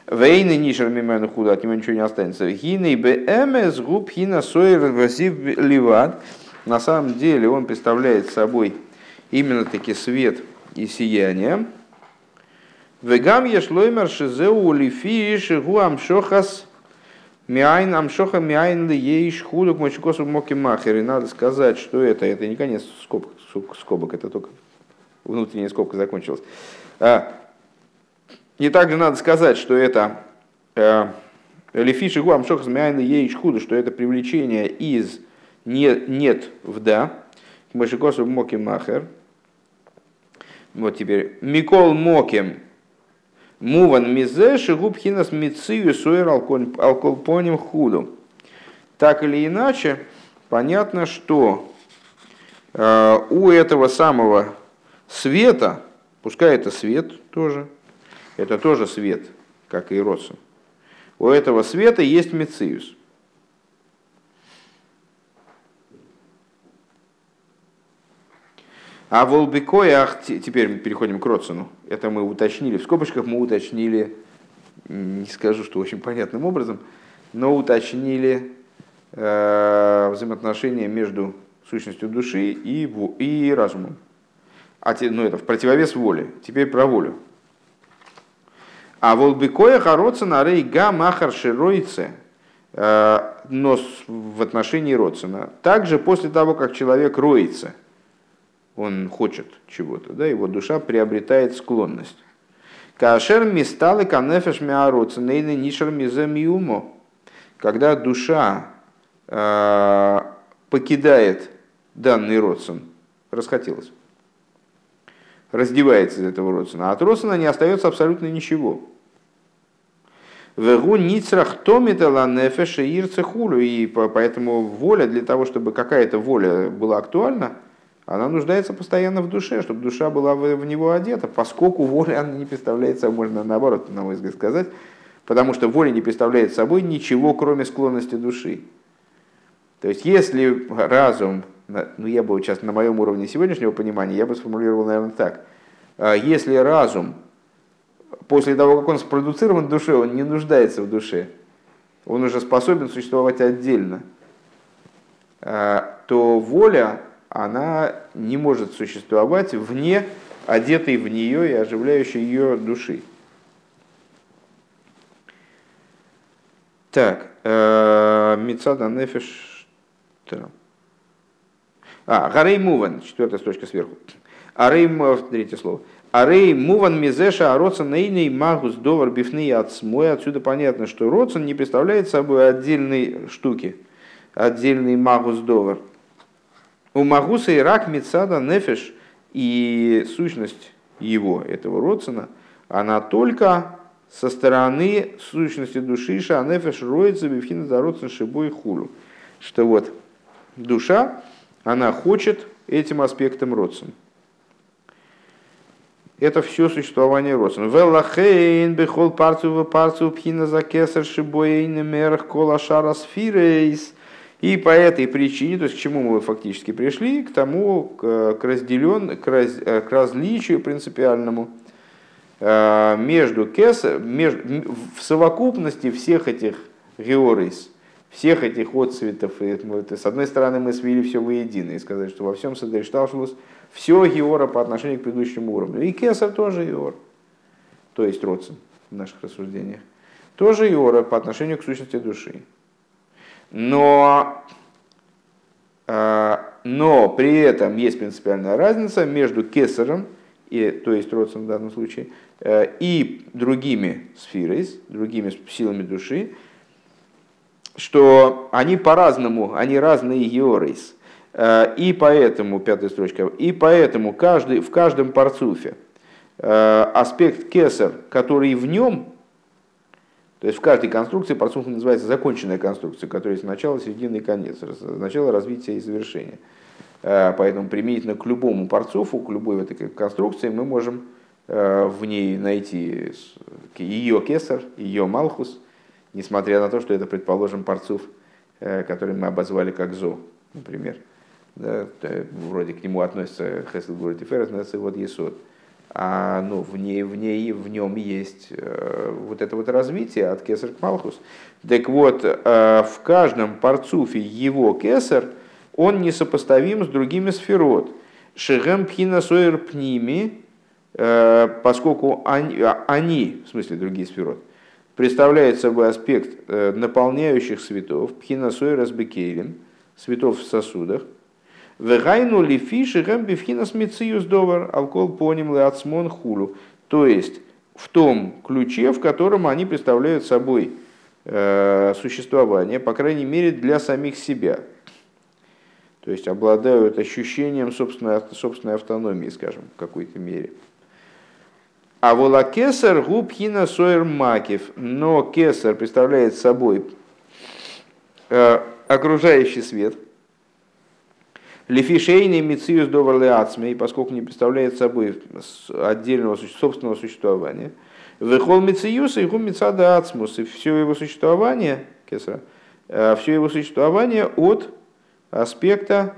Вейны нишер мимену худа, от него ничего не останется. Хины бмс губ хина сойер васив ливад. На самом деле он представляет собой именно таки свет и сияние. Вегам ешлоймер шизеу лифи шигу амшохас миайн амшоха миайн ли ейш худок мочекосу моки махер. И надо сказать, что это, это не конец скобок, скобок это только внутренняя скобка закончилась. И также надо сказать, что это Лифи шигу амшохас миайн ли ейш худо, что это привлечение из нет, нет в да, мочекосу моки махер. Вот теперь. Микол моким Муван мизе шигуб хинас мицию суэр алколпоним худу. Так или иначе, понятно, что э, у этого самого света, пускай это свет тоже, это тоже свет, как и Родсон, у этого света есть мециус. А в Олбекоях, теперь мы переходим к Родсону, это мы уточнили, в скобочках мы уточнили, не скажу, что очень понятным образом, но уточнили э, взаимоотношения между сущностью души и, и разумом. А те, ну, это в противовес воле. Теперь про волю. А волбекоя Родсона рей га махар широйце, э, но в отношении Родсона. Также после того, как человек роется – он хочет чего-то, да, его душа приобретает склонность. Кашер мисталы канефеш миароца нейны нишер миземиумо. Когда душа э, покидает данный родствен, расхотелось, раздевается из этого родствена, а от родствена не остается абсолютно ничего. Вегу ницрах томитала нефеша ирцехулю. И поэтому воля для того, чтобы какая-то воля была актуальна, она нуждается постоянно в душе, чтобы душа была в, него одета, поскольку воля она не представляет собой, можно наоборот, на мой взгляд, сказать, потому что воля не представляет собой ничего, кроме склонности души. То есть, если разум, ну я бы сейчас на моем уровне сегодняшнего понимания, я бы сформулировал, наверное, так. А если разум, после того, как он спродуцирован в душе, он не нуждается в душе, он уже способен существовать отдельно, а, то воля, она не может существовать вне одетой в нее и оживляющей ее души. Так, э, Мицада Нефиш. А, Гарей Муван, четвертая строчка сверху. Арей, третье слово. Арей Муван Мизеша Ароцан Нейный Магус Довар Бифны Ацмой. Отсюда понятно, что Роцан не представляет собой отдельной штуки, отдельный Магус Довар. У Магуса и Рак Мицада Нефиш и сущность его, этого Роцана, она только со стороны сущности души Шанефеш роется бифхина зароцен шибой хулю. Что вот душа, она хочет этим аспектом родствен. Это все существование родствен. Велахейн бехол парцу в парцу пхина за кесар шибоейн мерах кола шара сфирейс. И по этой причине, то есть к чему мы фактически пришли, к тому, к, разделен, к, раз, к различию принципиальному – Э, между кесар, между, в совокупности всех этих георис, всех этих отцветов, и, с одной стороны мы свели все воедино и сказали, что во всем Садришталшулус все геора по отношению к предыдущему уровню. И кесар тоже геор, то есть родствен в наших рассуждениях. Тоже геора по отношению к сущности души. Но, э, но при этом есть принципиальная разница между кесаром, и, то есть родствен в данном случае, Э, и другими сферой, другими силами души, что они по-разному, они разные георейс. Э, и поэтому, пятая строчка, и поэтому каждый, в каждом парцуфе э, аспект кесар, который в нем, то есть в каждой конструкции парцуф называется законченная конструкция, которая есть начало, середина и конец, начало развития и завершения. Поэтому применительно к любому парцуфу, к любой этой конструкции мы можем Э, в ней найти ее кесар, ее малхус, несмотря на то, что это, предположим, парцуф, э, который мы обозвали как зо, например. Да, вроде к нему относится Хесед Гурит и Ферес, но вот Есод. А ну, в, ней, в, ней, в нем есть э, вот это вот развитие от кесар к малхус. Так вот, э, в каждом парцуфе его кесар, он несопоставим с другими сферот. Шегем пхина сойер пними, поскольку они, а, они, в смысле другие сферот, представляют собой аспект э, наполняющих светов, пхинасой разбекейлем, светов в сосудах, Вегайну ли фиши бифхинас мициюс довар алкол поним леацмон хулу. То есть в том ключе, в котором они представляют собой э, существование, по крайней мере для самих себя. То есть обладают ощущением собственной, собственной автономии, скажем, в какой-то мере. А вола кесар губхина сойер макив. Но кесар представляет собой э, окружающий свет. Лефишейный мициус доварлеацме, поскольку не представляет собой отдельного собственного существования. Вехол мициус и гум мицада ацмус. И все его существование, кесара, э, все его существование от аспекта,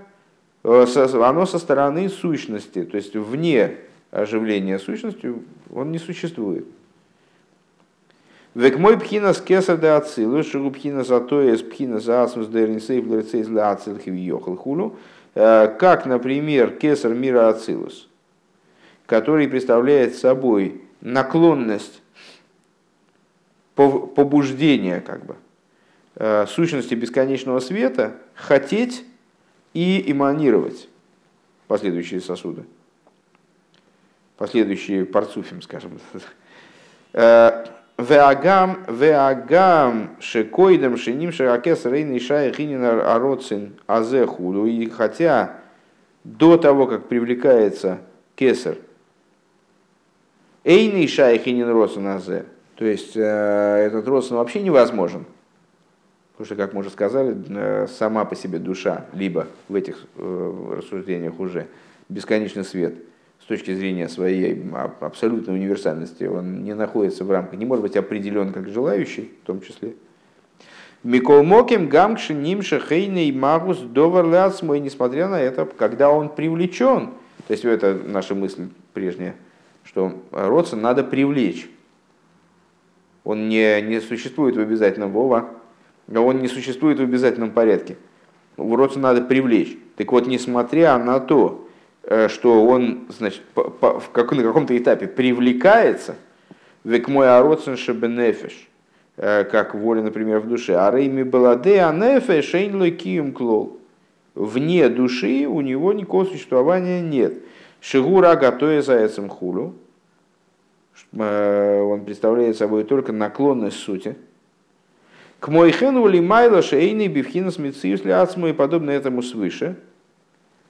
э, оно со стороны сущности, то есть вне оживления сущностью, он не существует. Век мой пхина с кесар де ацилу, шигу пхина за то из пхина за асмус де ринсейф лерцейз для ацилхи въехал хулу, э, как, например, кесар мира ацилус, который представляет собой наклонность побуждения как бы, э, сущности бесконечного света хотеть и эманировать последующие сосуды последующие парцуфим, скажем. Э, веагам, веагам шекойдем шеним шеракес рейный шай хинин ароцин азехуду. И хотя до того, как привлекается кесар, эйный шай хинин роцин азе, то есть э, этот родствен вообще невозможен. Потому что, как мы уже сказали, сама по себе душа, либо в этих рассуждениях уже бесконечный свет точки зрения своей абсолютной универсальности, он не находится в рамках, не может быть определен как желающий, в том числе. Микол Моким Гамкши Нимша Хейней Магус Довар мой, несмотря на это, когда он привлечен, то есть это наша мысль прежняя, что родствен надо привлечь. Он не, не существует в обязательном вова, он не существует в обязательном порядке. Родствен надо привлечь. Так вот, несмотря на то, Э, что он значит, по, по, в как, на каком-то этапе привлекается, век мой ароцен шебенефиш, э, как воля, например, в душе. А рейми баладе анефе шейнлой кием клол. Вне души у него никакого существования нет. Шигура готовя заяцем хулю. Э, он представляет собой только наклонность сути. К мой хену лимайла шейный бифхинас мициус и подобно этому свыше –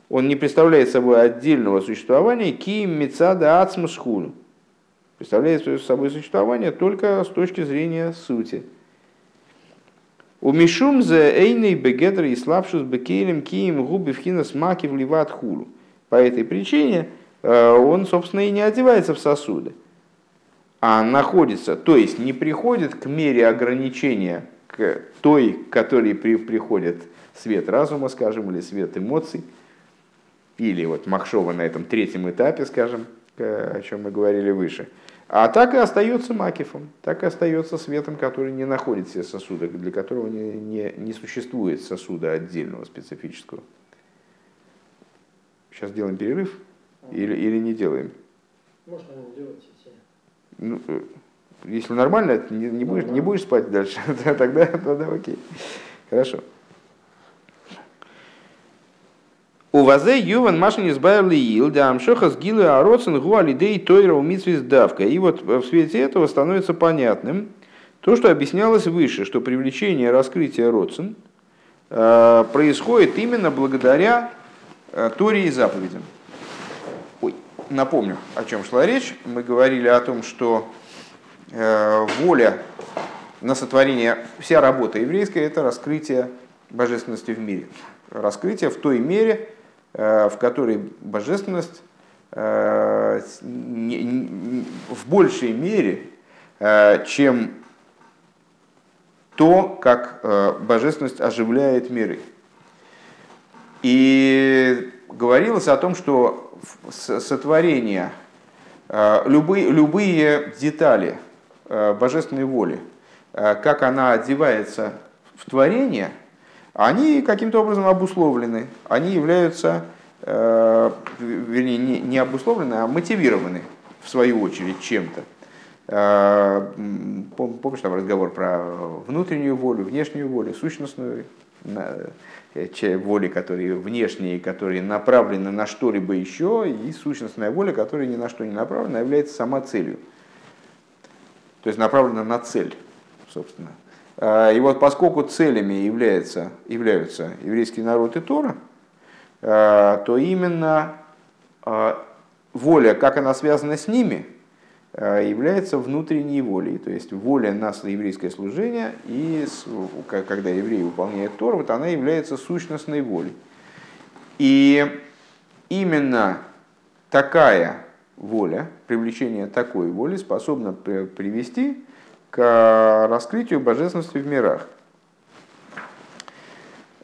он не представляет собой отдельного существования киим мецада ацмус хуну. Представляет собой существование только с точки зрения сути. У Мишум за эйный бегедр и слабшус бекелем киим губи вхинас маки вливат хулу. По этой причине э, он, собственно, и не одевается в сосуды, а находится, то есть не приходит к мере ограничения, к той, к которой при, приходит свет разума, скажем, или свет эмоций – или вот Махшова на этом третьем этапе, скажем, о чем мы говорили выше. А так и остается макифом, так и остается светом, который не находит себе сосуда, для которого не, не, не существует сосуда отдельного, специфического. Сейчас делаем перерыв или, или не делаем? Можно делать все. Ну, э, если нормально, не, не, будешь, не будешь спать дальше, (laughs) тогда, тогда окей. Хорошо. У вазе юван машин избавили ил, да амшоха сгилы ароцен гуалидей тойра умитсвиз давка. И вот в свете этого становится понятным то, что объяснялось выше, что привлечение раскрытия родцен э, происходит именно благодаря э, Торе и заповедям. Ой, напомню, о чем шла речь. Мы говорили о том, что э, воля на сотворение, вся работа еврейская – это раскрытие божественности в мире. Раскрытие в той мере, в которой божественность э, в большей мере, э, чем то, как божественность оживляет миры. И говорилось о том, что сотворение, любые, любые детали божественной воли, как она одевается в творение – они каким-то образом обусловлены, они являются, э, вернее, не, не обусловлены, а мотивированы в свою очередь чем-то. Э, помнишь там разговор про внутреннюю волю, внешнюю волю, сущностную э, воли, которые внешние, которые направлены на что-либо еще, и сущностная воля, которая ни на что не направлена, является сама целью. То есть направлена на цель, собственно. А, и вот поскольку целями являются, являются еврейский народ и Тора, а, то именно а, воля, как она связана с ними, является внутренней волей. То есть воля на еврейское служение, и когда еврей выполняет Тору, вот она является сущностной волей. И именно такая воля, привлечение такой воли способна привести к раскрытию божественности в мирах.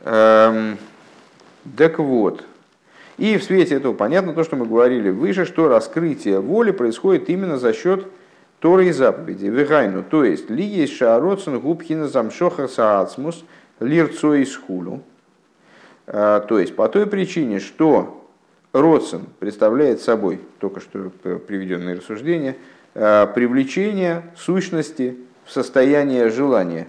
Эм, так вот, и в свете этого понятно то, что мы говорили выше, что раскрытие воли происходит именно за счет Торы и заповеди. Вегайну, то есть, ли есть шаароцен губхина замшоха саацмус лирцо из хулю. Э, то есть, по той причине, что родсен представляет собой, только что приведенные рассуждения, Э, привлечение сущности в состояние желания.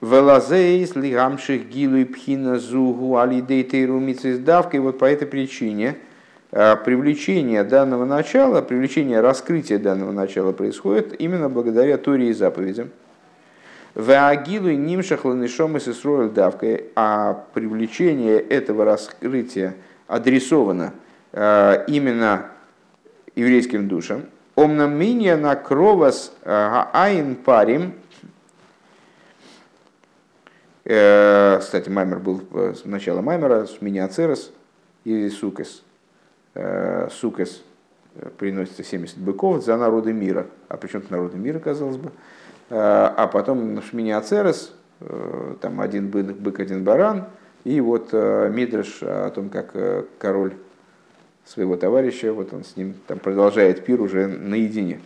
Велазейс лигамших гилу и пхина зугу алидейтейру давкой. Вот по этой причине э, привлечение данного начала, привлечение раскрытия данного начала происходит именно благодаря Торе и заповедям. Ваагилу и нимшах ланишом и давкой, а привлечение этого раскрытия адресовано э, именно еврейским душам. Омнаминия на кровас айн парим Кстати, Маймер был сначала Маймера с Миниацерес и Сукес. Сукес приносится 70 быков за народы мира. А причем народы мира, казалось бы. А потом Шминиацерес, там один бык, один баран. И вот Мидриш о том, как король своего товарища, вот он с ним там продолжает пир уже наедине.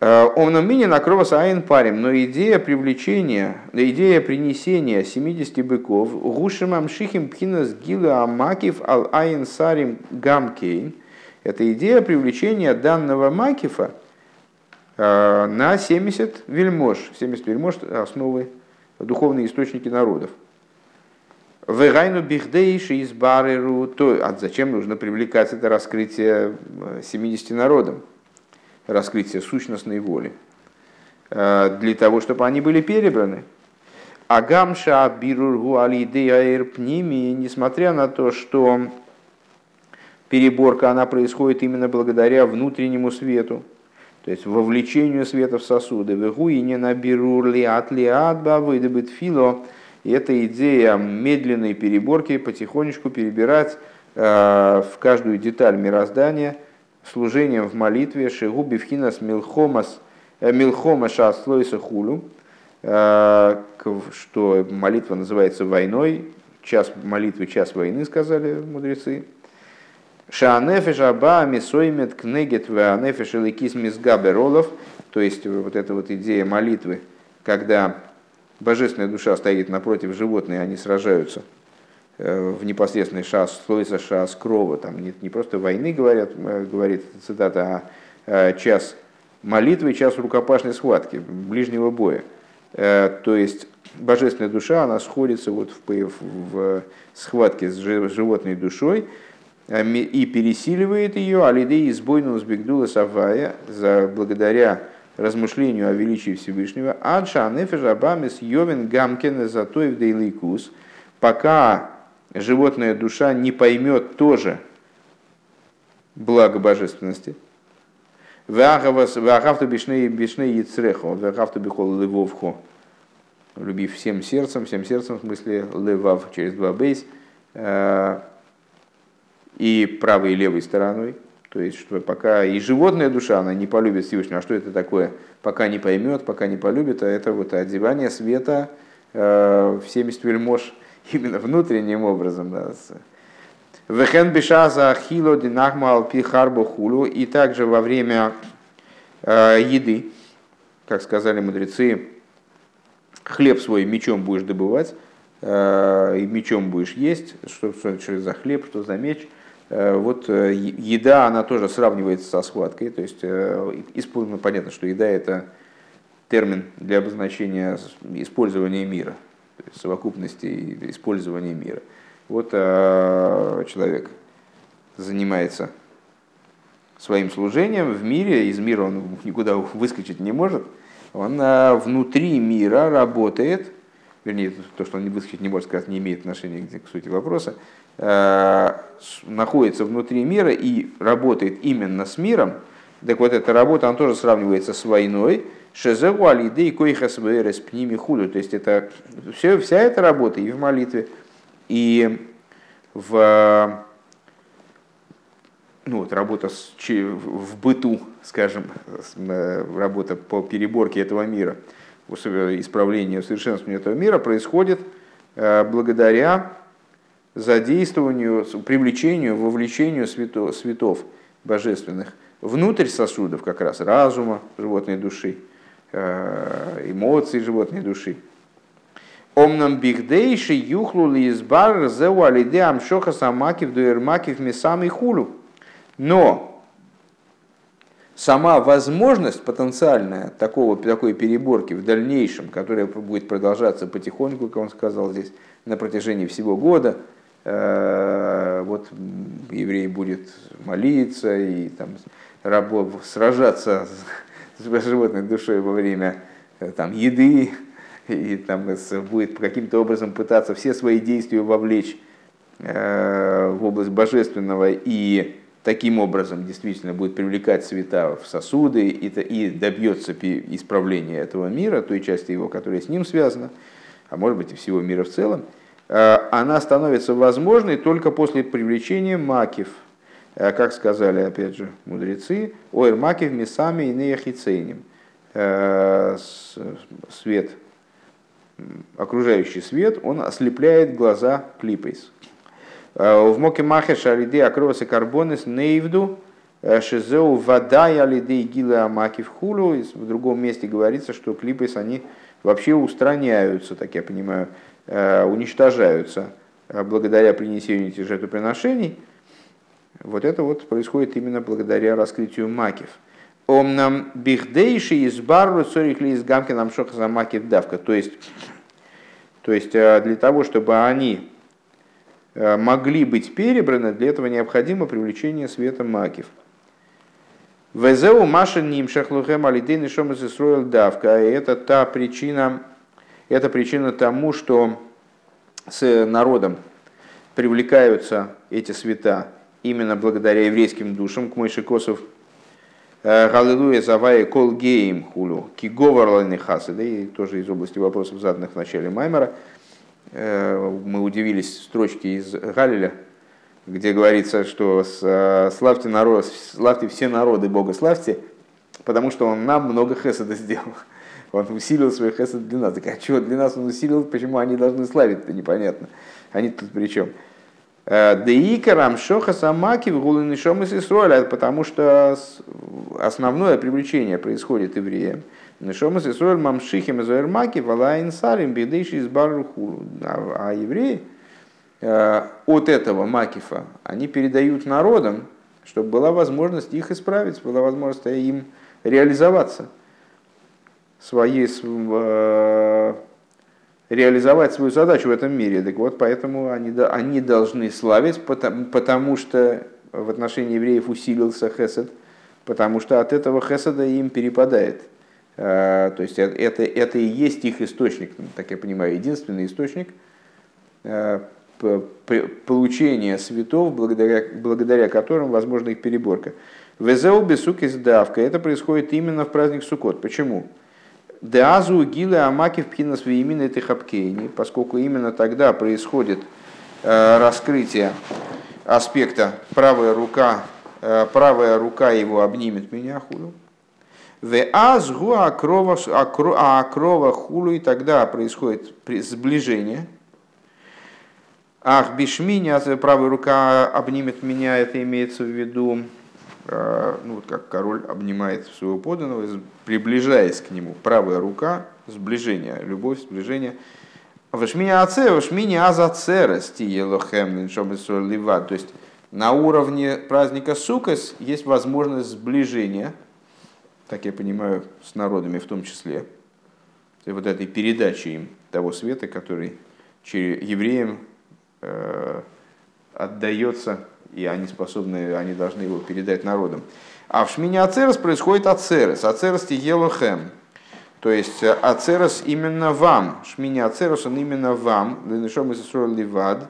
אמנם ענין ע' פרים, но идея привлечения, идея принесения 70 быков, הוא שממשיכים בחינת גילוי המקיף על ע' שרים גם כן, это идея привлечения данного מקיף а э, на 70 вельмож, 70 вельмож основы духовные источники народов. Вегайну бихдейши из бареру, то а зачем нужно привлекать это раскрытие 70 народам? раскрытие сущностной воли, э, для того, чтобы они были перебраны. Агамша бирургу алидея пними, несмотря на то, что переборка она происходит именно благодаря внутреннему свету, то есть вовлечению света в сосуды. Вегу и не на бирур лиат лиат бавыдабит фило. И эта идея медленной переборки, потихонечку перебирать э, в каждую деталь мироздания – служением в молитве Шигуби Вхинас Милхомас э, Милхома Шаслойса Хулю, э, что молитва называется войной, час молитвы, час войны, сказали мудрецы. Шаанефеш аба мисоймет кнегет веанефеш эликис мизгаберолов, то есть вот эта вот идея молитвы, когда божественная душа стоит напротив животных, они сражаются – Э, в непосредственный шас, слойса шас крова, там не, не просто войны говорят, э, говорит цитата, а э, час молитвы, час рукопашной схватки, ближнего боя. То есть божественная душа, она сходится вот в, в, схватке с животной душой и пересиливает ее, алидей избойну сбегдула савая, за, благодаря размышлению о величии Всевышнего, адша нефежабамис йовен гамкене затоев дейликус, пока животная душа не поймет тоже благо божественности. Вахавту бишней бишней яцрехо, вахавту бихол левовхо. Любив всем сердцем, всем сердцем, в смысле левав через два бейс, э, и правой и левой стороной. То есть, что пока и животная душа, она не полюбит Всевышнего, а что это такое, пока не поймет, пока не полюбит, а это вот одевание света э, в 70 вельмож (laughs) – именно внутренним образом. Вехен бешаза хило динахмал пихарбу хулу. И также во время э, еды, как сказали мудрецы, хлеб свой мечом будешь добывать, э, и мечом будешь есть. Что, что, что за хлеб, что за меч. Э, вот э, еда, она тоже сравнивается со схваткой. То есть, э, использовано, понятно, что еда это термин для обозначения использования мира совокупности использования мира. Вот человек занимается своим служением в мире, из мира он никуда выскочить не может, он внутри мира работает, вернее, то, что он не выскочить не может, сказать, не имеет отношения к сути вопроса, э, находится внутри мира и работает именно с миром, так вот эта работа, она тоже сравнивается с войной, Шезегу алидей койхас вэрес пними худу. То есть это все, вся эта работа и в молитве, и в ну, вот, работа с, в быту, скажем, э, работа по переборке этого мира, исправлению, совершенствованию этого мира происходит э, благодаря задействованию, привлечению, вовлечению святов, святов божественных внутрь сосудов как раз разума животной души, Э, эмоций животной души. Омнам бигдейши юхлу лизбар зеу алиде амшоха самакив дуэрмакив мисам и хулу. Но сама возможность потенциальная такого, такой переборки в дальнейшем, которая будет продолжаться потихоньку, как он сказал здесь, на протяжении всего года, э, вот еврей будет молиться и там, сражаться с животной душой во время э, там, еды, и там будет каким-то образом пытаться все свои действия вовлечь э, в область божественного и таким образом действительно будет привлекать света в сосуды и, и добьется исправления этого мира, той части его, которая с ним связана. а может быть и всего мира в целом, э, она становится возможной только после привлечения макив. Э, как сказали, опять же, мудрецы, ойр макив мисами и неяхицейним. Свет, окружающий свет, он ослепляет глаза клипейс. В моке махе шалиды акровасы карбонес нейвду шизеу вода ялиды гилы амаки в хулу. В другом месте говорится, что клипейс они вообще устраняются, так я понимаю, э, уничтожаются э, благодаря принесению этих жертвоприношений. Вот это вот происходит именно благодаря раскрытию макив. Омнам бихдейши из барру цорихли из гамки нам шоха макив давка. То есть, то есть э, для того, чтобы они могли быть перебраны, для этого необходимо привлечение света макив. Везеу Маша Нимшах Лухем Алидейн Шомас Исроил Давка. Это та причина, это причина тому, что с народом привлекаются эти света именно благодаря еврейским душам, к Мойши Косов, э, Галилуя Завай Кол Гейм Хулю, Киговар Хасы, да и тоже из области вопросов, заданных в начале Маймера. Э, мы удивились строчки из Галиля, где говорится, что славьте, народ, славьте все народы Бога, славьте, потому что Он нам много хесада сделал. (laughs) Он усилил свой хесад для нас. Так а чего для нас Он усилил, почему они должны славить-то, непонятно. Они тут при чем? Э, Деикарам шоха самаки в гулы нишом из Исроиля, потому что основное привлечение происходит евреям. Нишом из Исроиль мамшихим из Уэрмаки валайн сарим бедейши из баруху. А евреи, Э, от этого макифа они передают народам, чтобы была возможность их исправить, была возможность им реализоваться, свои, э, реализовать свою задачу в этом мире. Так вот, поэтому они, они должны славить, потому, потому что в отношении евреев усилился хесед, потому что от этого хеседа им перепадает. Э, то есть это, это и есть их источник, так я понимаю, единственный источник, получения светов, благодаря, благодаря которым возможна их переборка. Везеу бесук из давка. Это происходит именно в праздник Суккот. Почему? Деазу гилы амаки в пхинас виимин этой поскольку именно тогда происходит э, раскрытие аспекта правая рука, э, правая рука его обнимет меня хулю. В азгу акрова, акрова хулу, и тогда происходит сближение – Ах, бишминя, правая рука обнимет меня, это имеется в виду, э, ну вот как король обнимает своего подданного, приближаясь к нему. Правая рука, сближение, любовь, сближение. Вашминя аце, вашминя азацерес, тиелохем, ливад. То есть на уровне праздника Сукас есть возможность сближения, так я понимаю, с народами в том числе. Вот этой передачи им того света, который евреям Э, отдается, и они способны, они должны его передать народам. А в Шмине Ацерес происходит Ацерес. Ацерес Тигелохем. То есть э, Ацерес именно вам. Шмине Ацерес он именно вам. Ленешом из Ливад.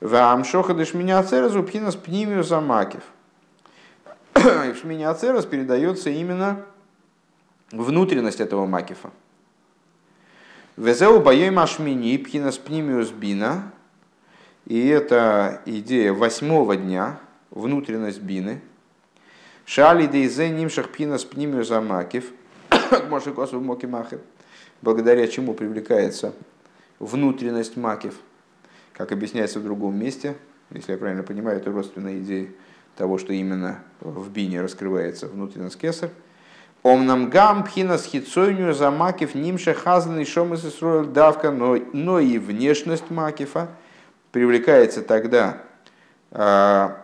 Вам шоха де Шмине Ацерес упхинас пнимию замакив. (clears throat) И в Шмине Ацерес передается именно внутренность этого макифа. Везеу боей машмини пхинас пнимиус бина и это идея восьмого дня, внутренность бины. Шали дейзе нимшах пинас пнимию замакив, (coughs) Моше косу моки махер, благодаря чему привлекается внутренность макив, как объясняется в другом месте, если я правильно понимаю, это родственная идея того, что именно в бине раскрывается внутренность кесар. Омнам гам пхинас хитсойню за макив нимша хазлный шомас и давка, но, но и внешность макифа – привлекается тогда а,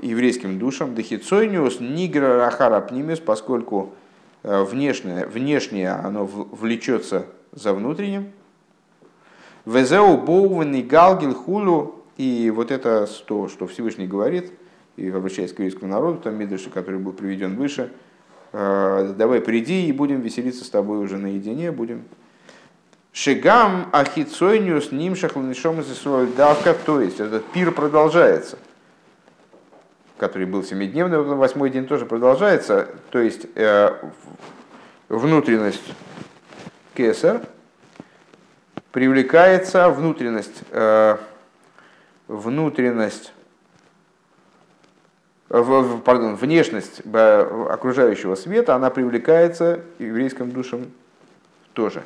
еврейским душам дехицойниус нигра рахара пнимис, поскольку а, внешнее, внешнее оно влечется за внутренним. Везеу боувенный галгил хулу, и вот это то, что Всевышний говорит, и обращаясь к еврейскому народу, там Мидрыша, который был приведен выше, «А, давай приди и будем веселиться с тобой уже наедине, будем. Шигам ахицойниус ним шахланишом из давка, то есть этот пир продолжается, который был семидневный, восьмой день тоже продолжается, то есть э, внутренность кесар привлекается внутренность, э, внутренность, в, пардон, внешность окружающего света, она привлекается еврейским душам тоже.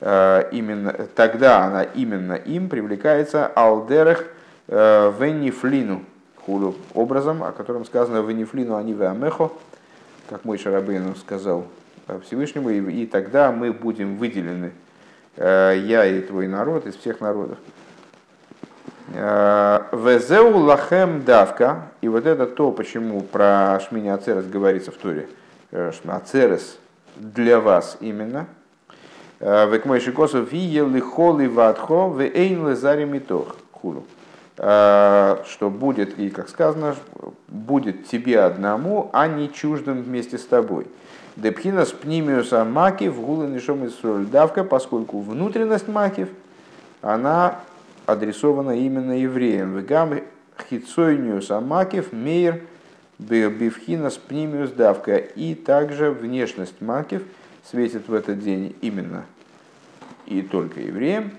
Э, именно, тогда она именно им привлекается алдерех э, венифлину, хулу, образом, о котором сказано венифлину они веамехо, как мой Шарабейну сказал Всевышнему, и, и тогда мы будем выделены, э, я и твой народ, из всех народов. Везеу лахем давка, и вот это то, почему про Шмини Ацерес говорится в Туре, Ацерес для вас именно – Векмойши косов виели холи ватхо в эйн лезари митох хулу. Что будет, и как сказано, будет тебе одному, а не чуждым вместе с тобой. Депхина с пнимиуса макив гулы нишом из давка, поскольку внутренность макив, она адресована именно евреям. Вегам хитсойниус амакив мейр бивхина с пнимиус давка. И также внешность макив светит в этот день именно и только евреям.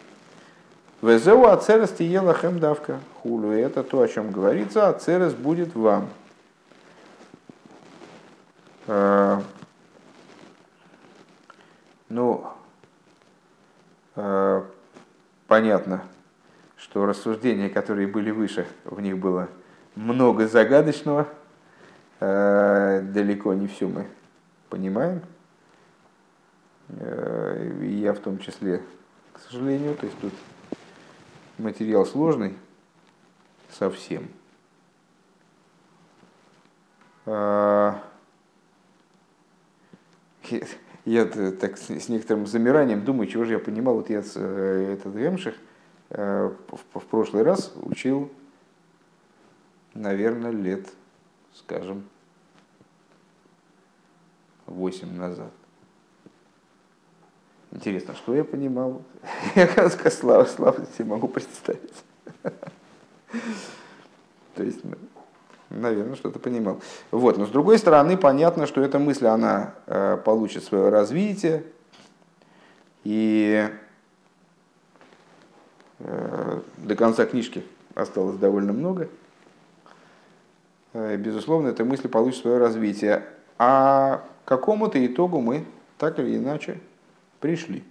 Везеу ацерес тиела хэм давка хулу. Это то, о чем говорится. Ацерес будет вам. А, ну, а, понятно, что рассуждения, которые были выше, в них было много загадочного. А, далеко не все мы понимаем. Э, и я в том числе, к сожалению, то есть тут материал сложный совсем. А, я так с некоторым замиранием думаю, чего же я понимал, вот я э, этот Гемших э, в прошлый раз учил, наверное, лет, скажем, восемь назад. Интересно, что я понимал? (laughs) Я, слава, слава себе могу представить. (laughs) То есть, наверное, что-то понимал. Вот. Но с другой стороны, понятно, что эта мысль, она э, получит свое развитие. И э, до конца книжки осталось довольно много. Э, безусловно, эта мысль получит свое развитие. А к какому-то итогу мы так или иначе пришли.